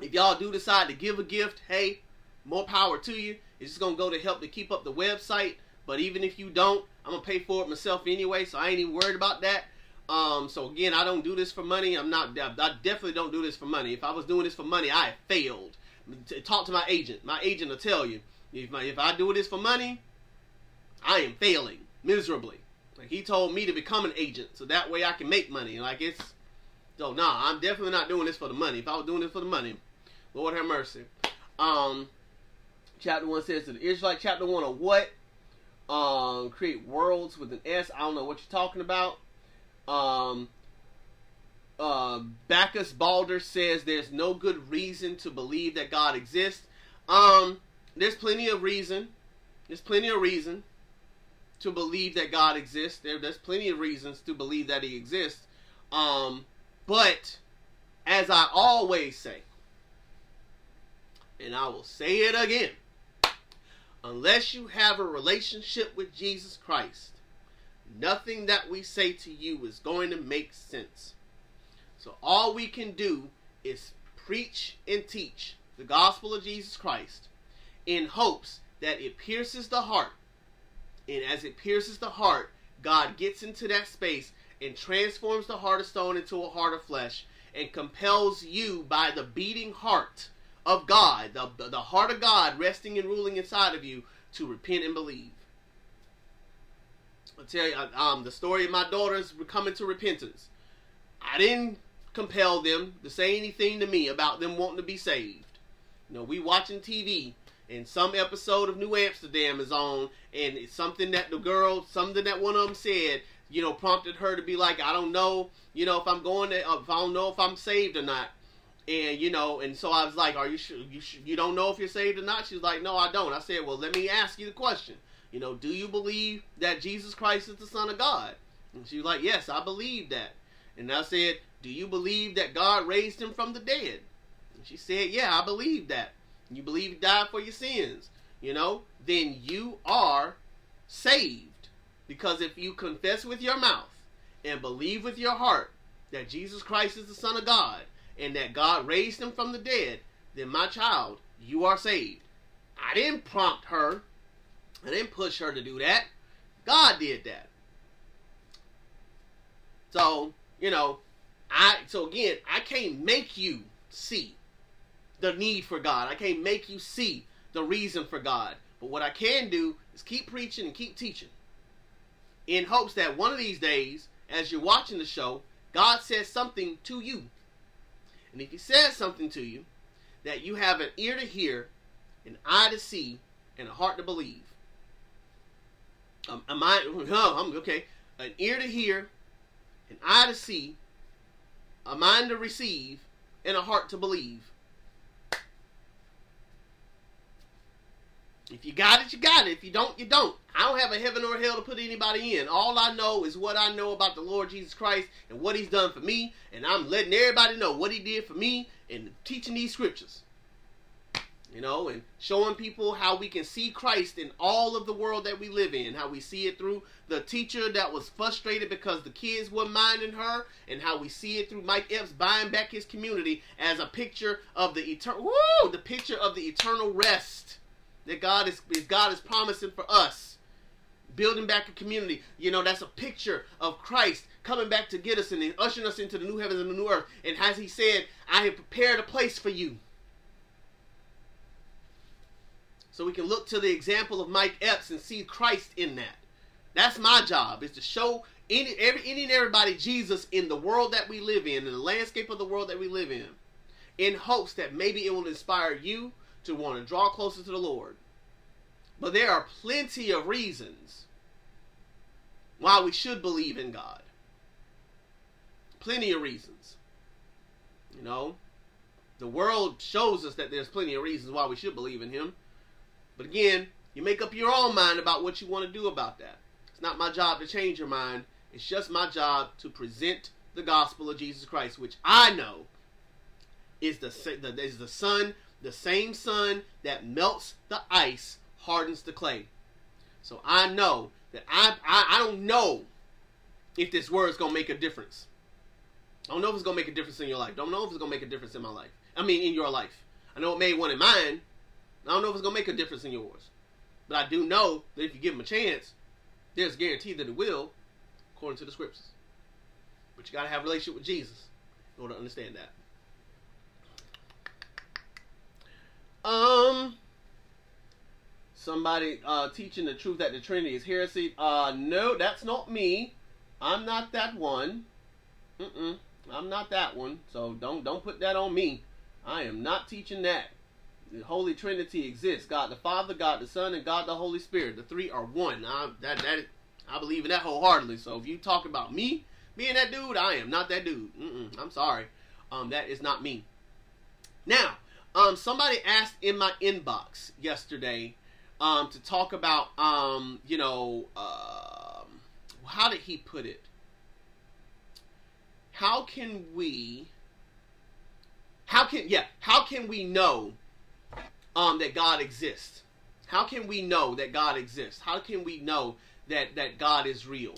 If y'all do decide to give a gift, hey, more power to you. It's just gonna go to help to keep up the website. But even if you don't, I'm gonna pay for it myself anyway, so I ain't even worried about that. Um, so again, I don't do this for money. I'm not. I definitely don't do this for money. If I was doing this for money, I failed. Talk to my agent. My agent will tell you if if I do this for money, I am failing miserably. Like he told me to become an agent, so that way I can make money. Like it's so nah. I'm definitely not doing this for the money. If I was doing this for the money, Lord have mercy. Um, chapter one says to the Israelite. Chapter one on what? Um, create worlds with an S. I don't know what you're talking about. Um, uh, Bacchus Balder says there's no good reason to believe that God exists. Um, there's plenty of reason. There's plenty of reason to believe that God exists. There, there's plenty of reasons to believe that He exists. Um, but as I always say, and I will say it again, unless you have a relationship with Jesus Christ, nothing that we say to you is going to make sense. So all we can do is preach and teach the gospel of Jesus Christ in hopes that it pierces the heart. And as it pierces the heart, God gets into that space and transforms the heart of stone into a heart of flesh and compels you by the beating heart of God, the, the heart of God resting and ruling inside of you to repent and believe. I'll tell you, um, the story of my daughters coming to repentance. I didn't compel them to say anything to me about them wanting to be saved. You know, we watching TV and some episode of New Amsterdam is on, and it's something that the girl, something that one of them said, you know, prompted her to be like, I don't know, you know, if I'm going to, if I don't know if I'm saved or not. And you know, and so I was like, "Are you sure you you don't know if you're saved or not?" She was like, "No, I don't." I said, "Well, let me ask you the question. You know, do you believe that Jesus Christ is the Son of God?" And she was like, "Yes, I believe that." And I said, "Do you believe that God raised him from the dead?" And she said, "Yeah, I believe that." You believe he died for your sins, you know? Then you are saved. Because if you confess with your mouth and believe with your heart that Jesus Christ is the Son of God and that God raised him from the dead, then my child, you are saved. I didn't prompt her. I didn't push her to do that. God did that. So, you know, I so again, I can't make you see the need for God. I can't make you see the reason for God. But what I can do is keep preaching and keep teaching in hopes that one of these days, as you're watching the show, God says something to you. And if He says something to you, that you have an ear to hear, an eye to see, and a heart to believe. Um, am I? Oh, I'm okay. An ear to hear, an eye to see, a mind to receive, and a heart to believe. If you got it, you got it. If you don't, you don't. I don't have a heaven or hell to put anybody in. All I know is what I know about the Lord Jesus Christ and what He's done for me, and I'm letting everybody know what He did for me and teaching these scriptures. You know, and showing people how we can see Christ in all of the world that we live in. How we see it through the teacher that was frustrated because the kids were minding her, and how we see it through Mike Epps buying back his community as a picture of the eternal, the picture of the eternal rest that God is, God is promising for us. Building back a community. You know, that's a picture of Christ coming back to get us and ushering us into the new heavens and the new earth. And as he said, I have prepared a place for you. So we can look to the example of Mike Epps and see Christ in that. That's my job, is to show any, every, any and everybody Jesus in the world that we live in, in the landscape of the world that we live in, in hopes that maybe it will inspire you to want to draw closer to the Lord. But there are plenty of reasons why we should believe in God. Plenty of reasons. You know, the world shows us that there's plenty of reasons why we should believe in Him. But again, you make up your own mind about what you want to do about that. It's not my job to change your mind. It's just my job to present the gospel of Jesus Christ, which I know is the is the Son the same sun that melts the ice hardens the clay. So I know that I, I, I don't know if this word is gonna make a difference. I don't know if it's gonna make a difference in your life. Don't know if it's gonna make a difference in my life. I mean, in your life. I know it made one in mine. I don't know if it's gonna make a difference in yours. But I do know that if you give him a chance, there's guarantee that it will, according to the scriptures. But you gotta have a relationship with Jesus in order to understand that. Um, somebody uh, teaching the truth that the Trinity is heresy. Uh, no, that's not me. I'm not that one. Mm-mm. I'm not that one. So don't don't put that on me. I am not teaching that. The Holy Trinity exists. God the Father, God the Son, and God the Holy Spirit. The three are one. I, that that I believe in that wholeheartedly. So if you talk about me being that dude, I am not that dude. Mm-mm. I'm sorry. Um, that is not me. Now, um, somebody asked in my inbox yesterday um, to talk about, um, you know, uh, how did he put it? How can we, how can, yeah, how can we know um, that God exists? How can we know that God exists? How can we know that, that God is real?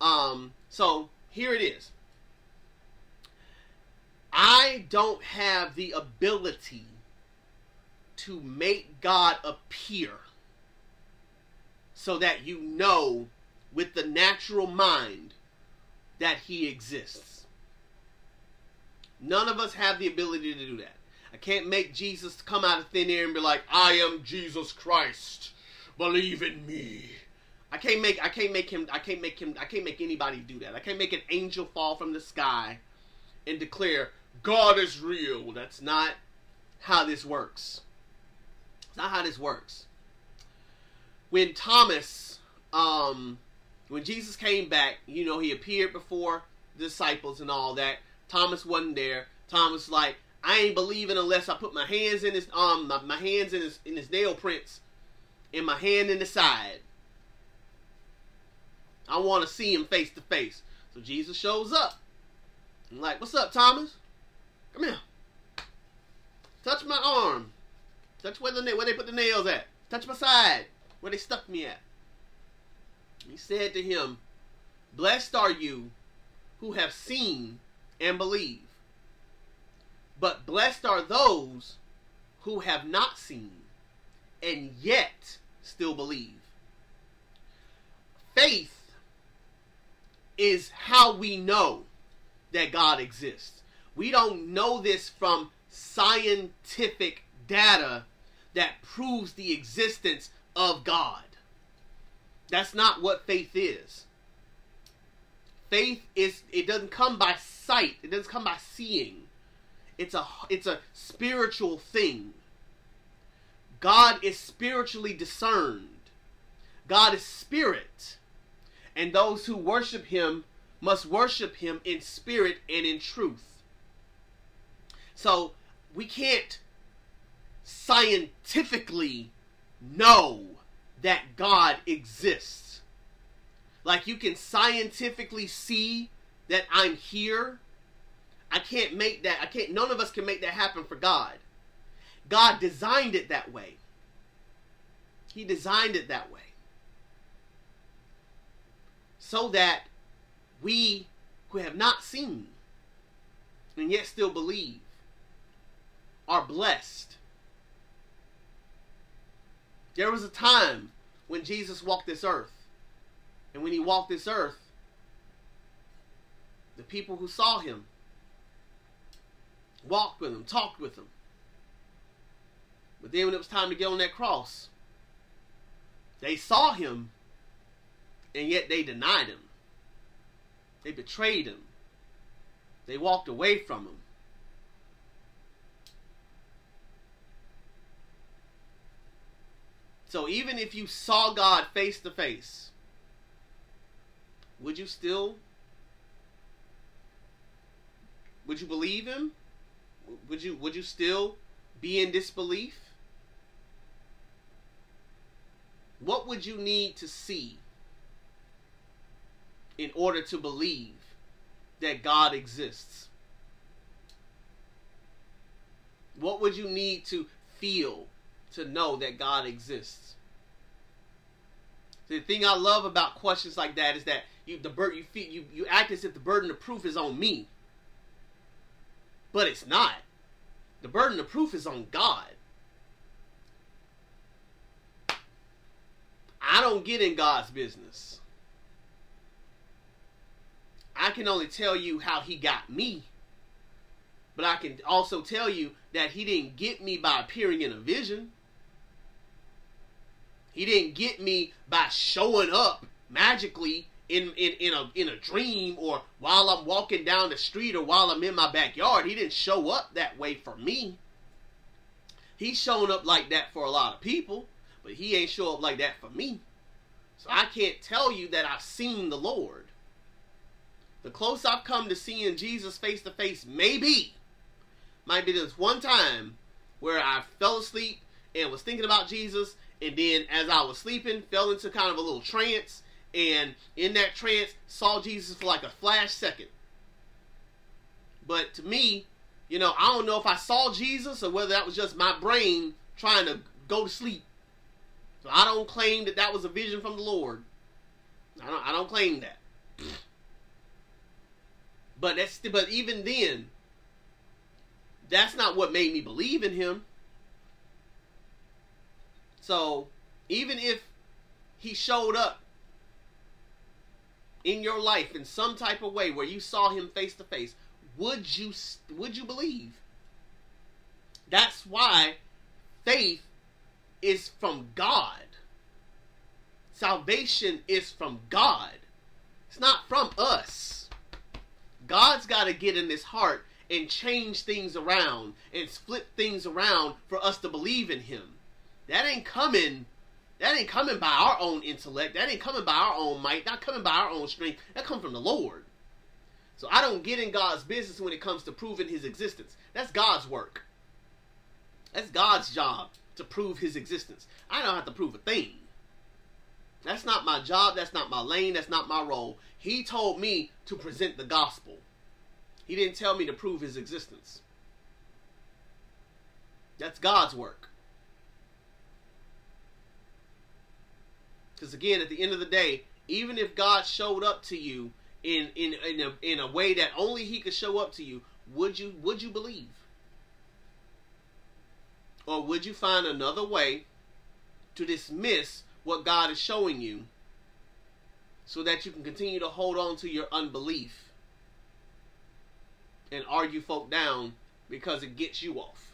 Um, so here it is. I don't have the ability to make God appear so that you know with the natural mind that he exists. None of us have the ability to do that. I can't make Jesus come out of thin air and be like, I am Jesus Christ. Believe in me. I can't make I can't make him I can't make him I can't make anybody do that. I can't make an angel fall from the sky and declare God is real. That's not how this works. It's not how this works. When Thomas um when Jesus came back, you know, he appeared before disciples and all that. Thomas wasn't there. Thomas like, I ain't believing unless I put my hands in his um my, my hands in his in his nail prints and my hand in the side. I want to see him face to face. So Jesus shows up. I'm like, what's up, Thomas? Come here. Touch my arm. Touch where the where they put the nails at. Touch my side. Where they stuck me at. He said to him, Blessed are you who have seen and believe. But blessed are those who have not seen and yet still believe. Faith is how we know that God exists. We don't know this from scientific data that proves the existence of God. That's not what faith is. Faith is it doesn't come by sight. It doesn't come by seeing. It's a it's a spiritual thing. God is spiritually discerned. God is spirit. And those who worship him must worship him in spirit and in truth. So we can't scientifically know that God exists. Like you can scientifically see that I'm here. I can't make that. I can't. None of us can make that happen for God. God designed it that way. He designed it that way. So that we who have not seen and yet still believe are blessed. There was a time when Jesus walked this earth. And when he walked this earth, the people who saw him walked with him, talked with him. But then when it was time to get on that cross, they saw him and yet they denied him. They betrayed him. They walked away from him. So even if you saw God face to face, would you still would you believe him? Would you would you still be in disbelief? What would you need to see in order to believe that God exists? What would you need to feel to know that God exists? The thing I love about questions like that is that you the bird you feel you, you act as if the burden of proof is on me. But it's not. The burden of proof is on God. I don't get in God's business. I can only tell you how he got me. But I can also tell you that he didn't get me by appearing in a vision. He didn't get me by showing up magically in, in, in a in a dream or while I'm walking down the street or while I'm in my backyard. He didn't show up that way for me. He's shown up like that for a lot of people, but he ain't show up like that for me. So I can't tell you that I've seen the Lord. The close I've come to seeing Jesus face to face, maybe, might be this one time where I fell asleep and was thinking about Jesus, and then as I was sleeping, fell into kind of a little trance, and in that trance, saw Jesus for like a flash second. But to me, you know, I don't know if I saw Jesus or whether that was just my brain trying to go to sleep. So I don't claim that that was a vision from the Lord. I don't, I don't claim that. But that's but even then, that's not what made me believe in him. So even if he showed up in your life in some type of way where you saw him face to face, would you would you believe? That's why faith is from God. Salvation is from God. It's not from us. God's got to get in his heart and change things around and flip things around for us to believe in him. That ain't coming. That ain't coming by our own intellect. That ain't coming by our own might. Not coming by our own strength. That comes from the Lord. So I don't get in God's business when it comes to proving his existence. That's God's work. That's God's job to prove his existence. I don't have to prove a thing. That's not my job. That's not my lane. That's not my role. He told me to present the gospel. He didn't tell me to prove his existence. That's God's work. Because again, at the end of the day, even if God showed up to you in in in a, in a way that only He could show up to you, would you would you believe? Or would you find another way to dismiss what God is showing you so that you can continue to hold on to your unbelief and argue folk down because it gets you off?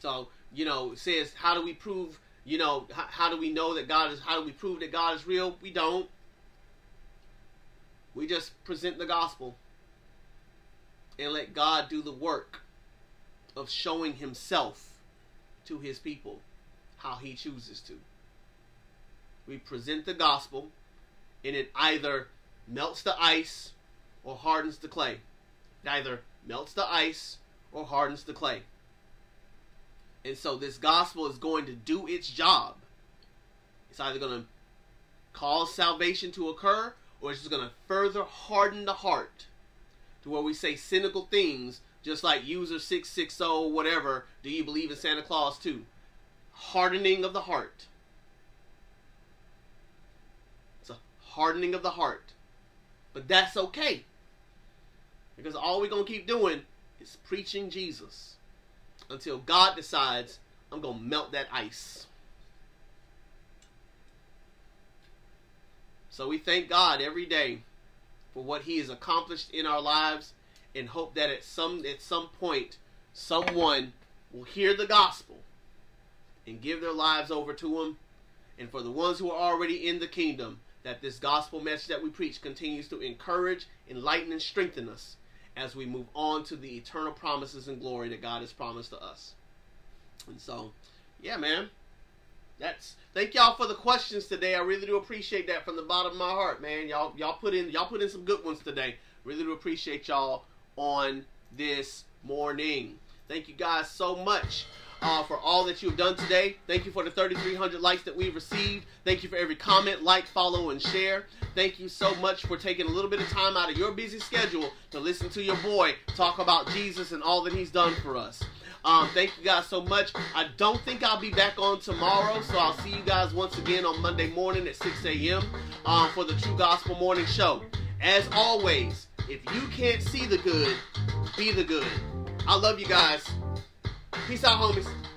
So, you know, says, how do we prove, you know, how, how do we know that God is, how do we prove that God is real? We don't. We just present the gospel and let God do the work of showing himself to his people how he chooses to. We present the gospel and it either melts the ice or hardens the clay. It either melts the ice or hardens the clay. And so this gospel is going to do its job. It's either going to cause salvation to occur or it's just going to further harden the heart to where we say cynical things just like user 660 whatever do you believe in Santa Claus too? Hardening of the heart. It's a hardening of the heart. But that's okay. Because all we're going to keep doing is preaching Jesus until God decides I'm going to melt that ice. So we thank God every day for what he has accomplished in our lives and hope that at some at some point someone will hear the gospel and give their lives over to him. And for the ones who are already in the kingdom that this gospel message that we preach continues to encourage enlighten and strengthen us as we move on to the eternal promises and glory that God has promised to us and so yeah man that's thank y'all for the questions today. I really do appreciate that from the bottom of my heart, man. Y'all y'all put in y'all put in some good ones today. Really do appreciate y'all on this morning. Thank you guys so much uh, for all that you've done today. Thank you for the 3,300 likes that we've received. Thank you for every comment, like, follow, and share. Thank you so much for taking a little bit of time out of your busy schedule to listen to your boy talk about Jesus and all that he's done for us. Um, thank you guys so much. I don't think I'll be back on tomorrow, so I'll see you guys once again on Monday morning at 6 a.m. Um, for the True Gospel Morning Show. As always, if you can't see the good, be the good. I love you guys. Peace out, homies.